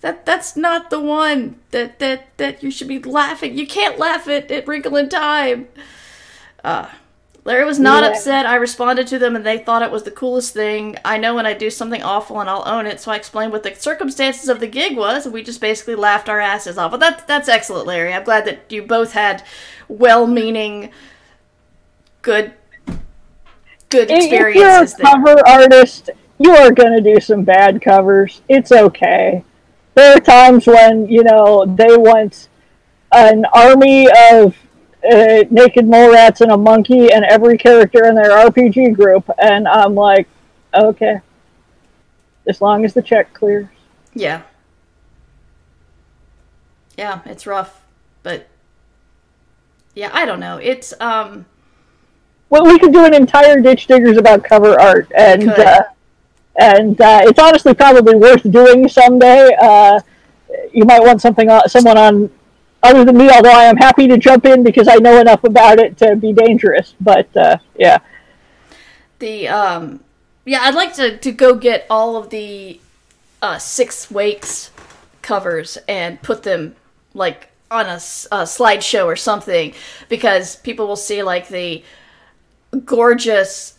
That that's not the one that that that you should be laughing. You can't laugh at, at Wrinkle in Time. Uh, Larry was not Yeah. upset. I responded to them and they thought it was the coolest thing. I know when I do something awful and I'll own it, so I explained what the circumstances of the gig was, and we just basically laughed our asses off. But that that's excellent, Larry. I'm glad that you both had well-meaning, good, good experiences. If you're a there. cover artist, you are going to do some bad covers. It's okay. There are times when you know they want an army of uh, naked mole rats and a monkey and every character in their RPG group, and I'm like, okay, as long as the check clears. Yeah. Yeah, it's rough, but yeah, I don't know. It's um Well, we could do an entire ditch diggers about cover art, and uh, and uh, it's honestly probably worth doing someday. Uh, you might want something on, someone on other than me, although I am happy to jump in because I know enough about it to be dangerous. But uh, yeah, the um yeah, I'd like to to go get all of the uh six wakes covers and put them like on a slideshow or something because people will see like the gorgeous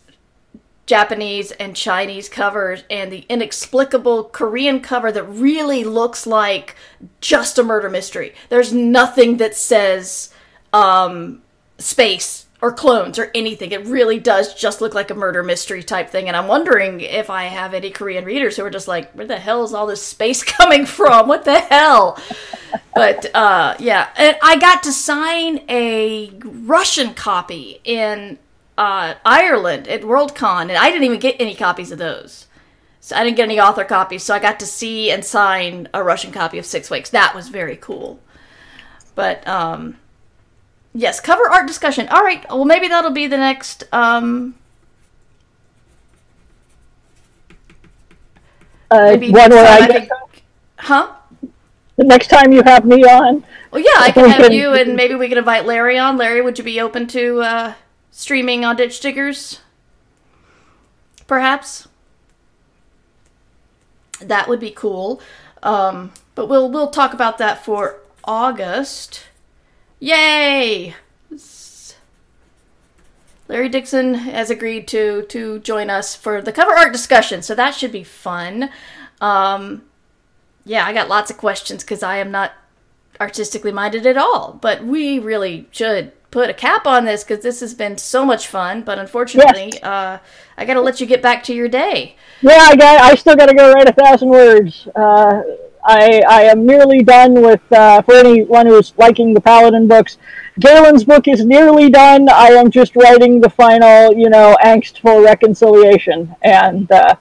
Japanese and Chinese covers and the inexplicable Korean cover that really looks like just a murder mystery. There's nothing that says um, space or clones or anything. It really does just look like a murder mystery type thing. And I'm wondering if I have any Korean readers who are just like, where the hell is all this space coming from? What the hell? but uh, yeah, and I got to sign a Russian copy in uh, Ireland at Worldcon, and I didn't even get any copies of those. So I didn't get any author copies, so I got to see and sign a Russian copy of Six Wakes. That was very cool. But um, yes, cover art discussion. All right, well maybe that'll be the next. Um, uh, maybe one where I I huh? the next time you have me on. Well, yeah, I can have you, and maybe we can invite Larry on. Larry, would you be open to uh, streaming on Ditch Diggers? Perhaps. That would be cool. Um, but we'll we'll talk about that for August. Yay! Larry Dixon has agreed to to join us for the cover art discussion, so that should be fun. Um, yeah, I got lots of questions because I am not artistically minded at all. But we really should put a cap on this because this has been so much fun. But unfortunately, uh, I got to let you get back to your day. Yeah, I got. I still got to go write a thousand words. Uh, I I am nearly done with. Uh, for anyone who's liking the Paladin books, Galen's book is nearly done. I am just writing the final, you know, angstful reconciliation, and uh,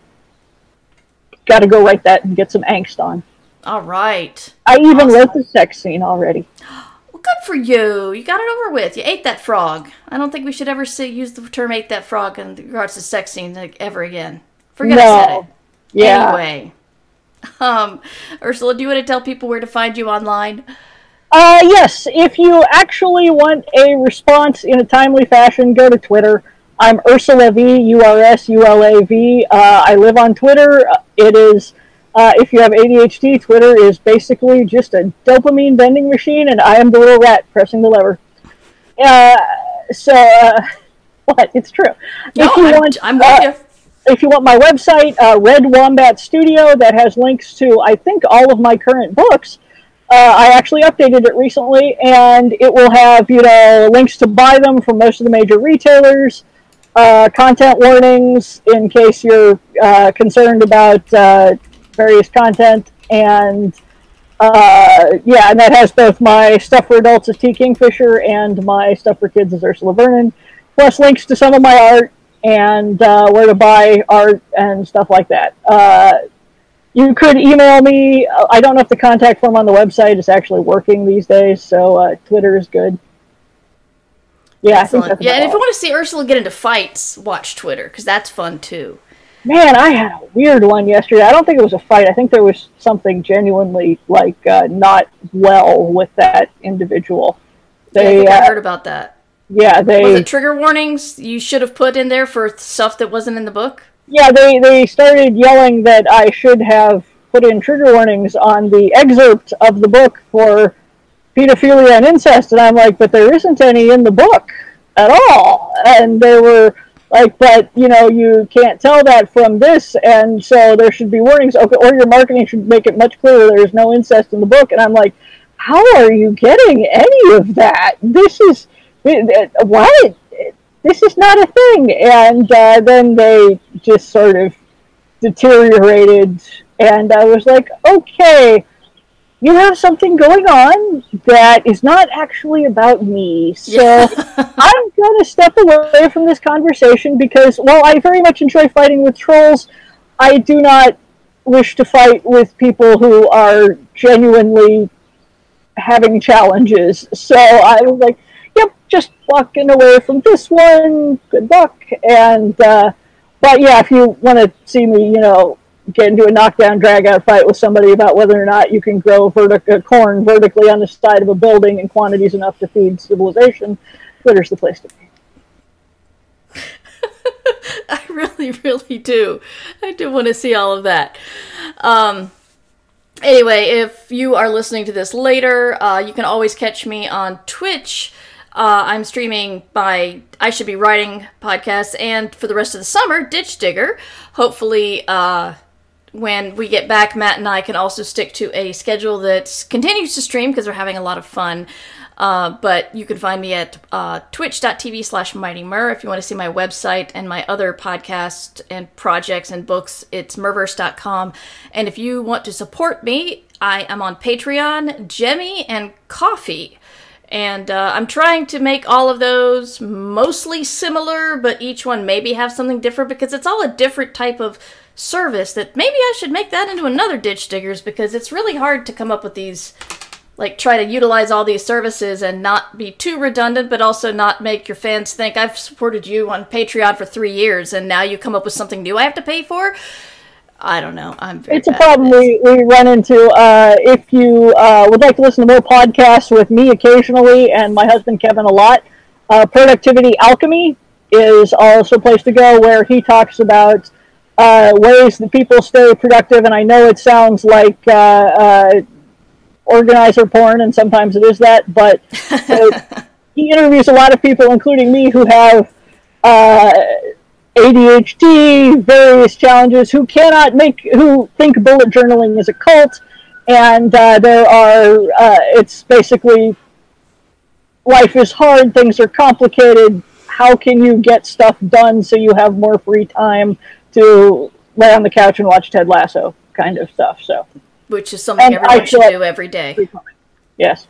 got to go write that and get some angst on. All right. I even Awesome. wrote the sex scene already. Well, good for you. You got it over with. You ate that frog. I don't think we should ever say, use the term "ate that frog" in regards to sex scenes like, ever again. Forget I said it. Yeah. Anyway. Um, Ursula, do you want to tell people where to find you online? Uh, yes, if you actually want a response in a timely fashion, go to Twitter. I'm Ursula V, U R S U L A V. Uh, I live on Twitter. It is, uh, if you have ADHD, Twitter is basically just a dopamine vending machine, and I am the little rat pressing the lever. Uh, so, uh, what? It's true. No, if you I'm, want, I'm with uh, you. if you want my website, uh, Red Wombat Studio, that has links to I think all of my current books. Uh, I actually updated it recently, and it will have you know links to buy them from most of the major retailers, uh, content warnings in case you're uh, concerned about uh, various content, and uh, yeah, and that has both my stuff for adults as T Kingfisher and my stuff for kids as Ursula Vernon, plus links to some of my art and uh, where to buy art and stuff like that. Uh, you could email me. I don't know if the contact form on the website is actually working these days, so uh, Twitter is good. Yeah, I think that's Yeah, and if you want to see Ursula get into fights, watch Twitter because that's fun too. Man, I had a weird one yesterday. I don't think it was a fight. I think there was something genuinely like uh, not well with that individual. Yeah, I They, think I uh, heard about that. yeah, they, Was it trigger warnings you should have put in there for stuff that wasn't in the book? yeah, they, they started yelling that I should have put in trigger warnings on the excerpt of the book for pedophilia and incest, and I'm like, but there isn't any in the book at all. And they were like, but you know, you can't tell that from this, and so there should be warnings. Okay, or your marketing should make it much clearer there is no incest in the book. And I'm like, how are you getting any of that? This is what? This is not a thing. And uh, then they just sort of deteriorated, and I was like, okay, you have something going on that is not actually about me. So I'm going to step away from this conversation because while I very much enjoy fighting with trolls, I do not wish to fight with people who are genuinely having challenges. So I was like, yep, just walking away from this one. Good luck. And, uh, but yeah, if you want to see me, you know, get into a knockdown, drag out fight with somebody about whether or not you can grow vertic- uh, corn vertically on the side of a building in quantities enough to feed civilization, Twitter's the place to be. I really, really do. I do want to see all of that. Um, anyway, if you are listening to this later, uh, you can always catch me on Twitch. Uh, I'm streaming my I Should Be Writing podcast, and for the rest of the summer, Ditch Digger. Hopefully, uh, when we get back, Matt and I can also stick to a schedule that continues to stream because we're having a lot of fun. Uh, but you can find me at uh, twitch.tv slash mighty if you want to see my website and my other podcasts and projects and books. It's murverse.com and if you want to support me i am on patreon jemmy and Ko-fi. And uh, i'm trying to make all of those mostly similar but each one maybe have something different because it's all a different type of service that maybe i should make that into another ditch diggers because it's really hard to come up with these like try to utilize all these services and not be too redundant but also not make your fans think i've supported you on patreon for three years and now you come up with something new i have to pay for i don't know i'm very It's a problem we, we run into. Uh, if you uh, would like to listen to more podcasts with me occasionally and my husband Kevin a lot, uh, Productivity Alchemy is also a place to go where he talks about uh, ways that people stay productive. And I know it sounds like uh, uh, organizer porn, and sometimes it is that, but he interviews a lot of people, including me, who have uh, ADHD, various challenges, who cannot make, who think bullet journaling is a cult, and uh, there are, uh, it's basically life is hard, things are complicated. How can you get stuff done so you have more free time to lay on the couch and watch Ted Lasso, kind of stuff? So, which is something And everyone I should do every day yes.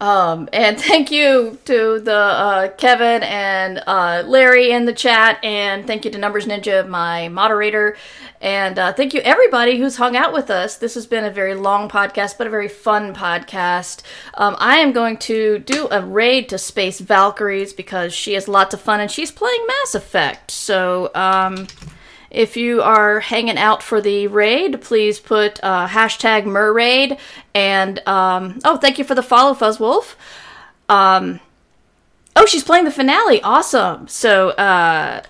Um, and thank you to the uh, Kevin and uh, Larry in the chat, and thank you to Numbers Ninja, my moderator, and uh, thank you everybody who's hung out with us. This has been a very long podcast, but a very fun podcast. Um, I am going to do a raid to Space Valkyries because she has lots of fun and she's playing Mass Effect. So um, If you are hanging out for the raid, please put uh, hashtag Merraid. And um, oh, thank you for the follow, Fuzzwolf. Um, oh, she's playing the finale. Awesome. So uh,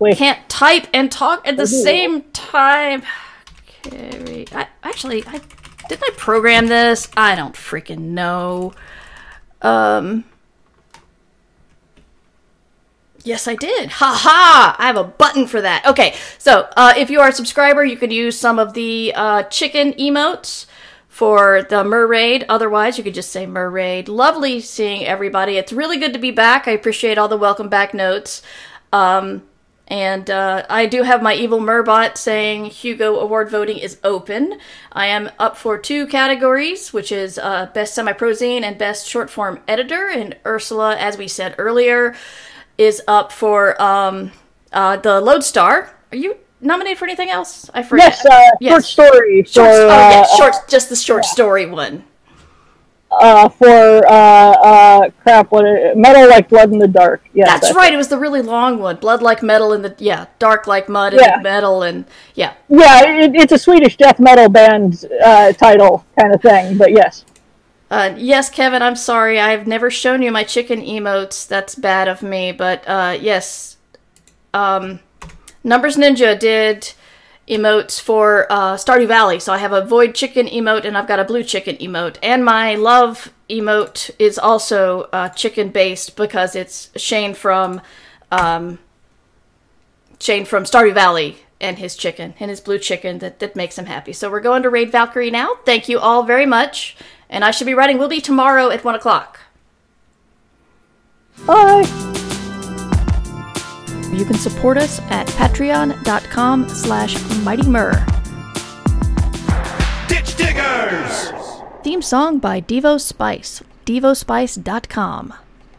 Wait, can't type and talk at the same time. Carry. I, actually, I didn't I program this? I don't freaking know. Um. Yes, I did. Ha ha! I have a button for that. Okay, so uh, if you are a subscriber, you could use some of the uh, chicken emotes for the Merraid. Otherwise, you could just say Merraid. Lovely seeing everybody. It's really good to be back. I appreciate all the welcome back notes. Um, and uh, I do have my evil Merbot saying Hugo Award voting is open. I am up for two categories, which is uh, Best Semi Prozine and Best Short Form Editor. And Ursula, as we said earlier, is up for um, uh, the Lodestar. Are you nominated for anything else? I forget. yes, uh, Yes. short story for Short, oh, yeah, uh, short, just the short story one. uh, for uh, uh, crap. What it- metal like blood in the dark? Yeah, That's right. It was the really long one. Blood like metal in the yeah, dark like mud in Yeah. the metal and yeah. Yeah, it, it's a Swedish death metal band uh, title kind of thing. But yes, Uh, yes, Kevin, I'm sorry. I've never shown you my chicken emotes. That's bad of me. But uh, yes, um, Numbers Ninja did emotes for uh, Stardew Valley. So I have a void chicken emote and I've got a blue chicken emote. And my love emote is also uh, chicken based because it's Shane from um, Shane from Stardew Valley and his chicken and his blue chicken that, that makes him happy. So we're going to raid Valkyrie now. Thank you all very much. And I should be writing will be tomorrow at one o'clock. bye. You can support us at patreon.com slash mightymur. Ditch diggers! Theme song by Devo Spice. DevoSpice.com.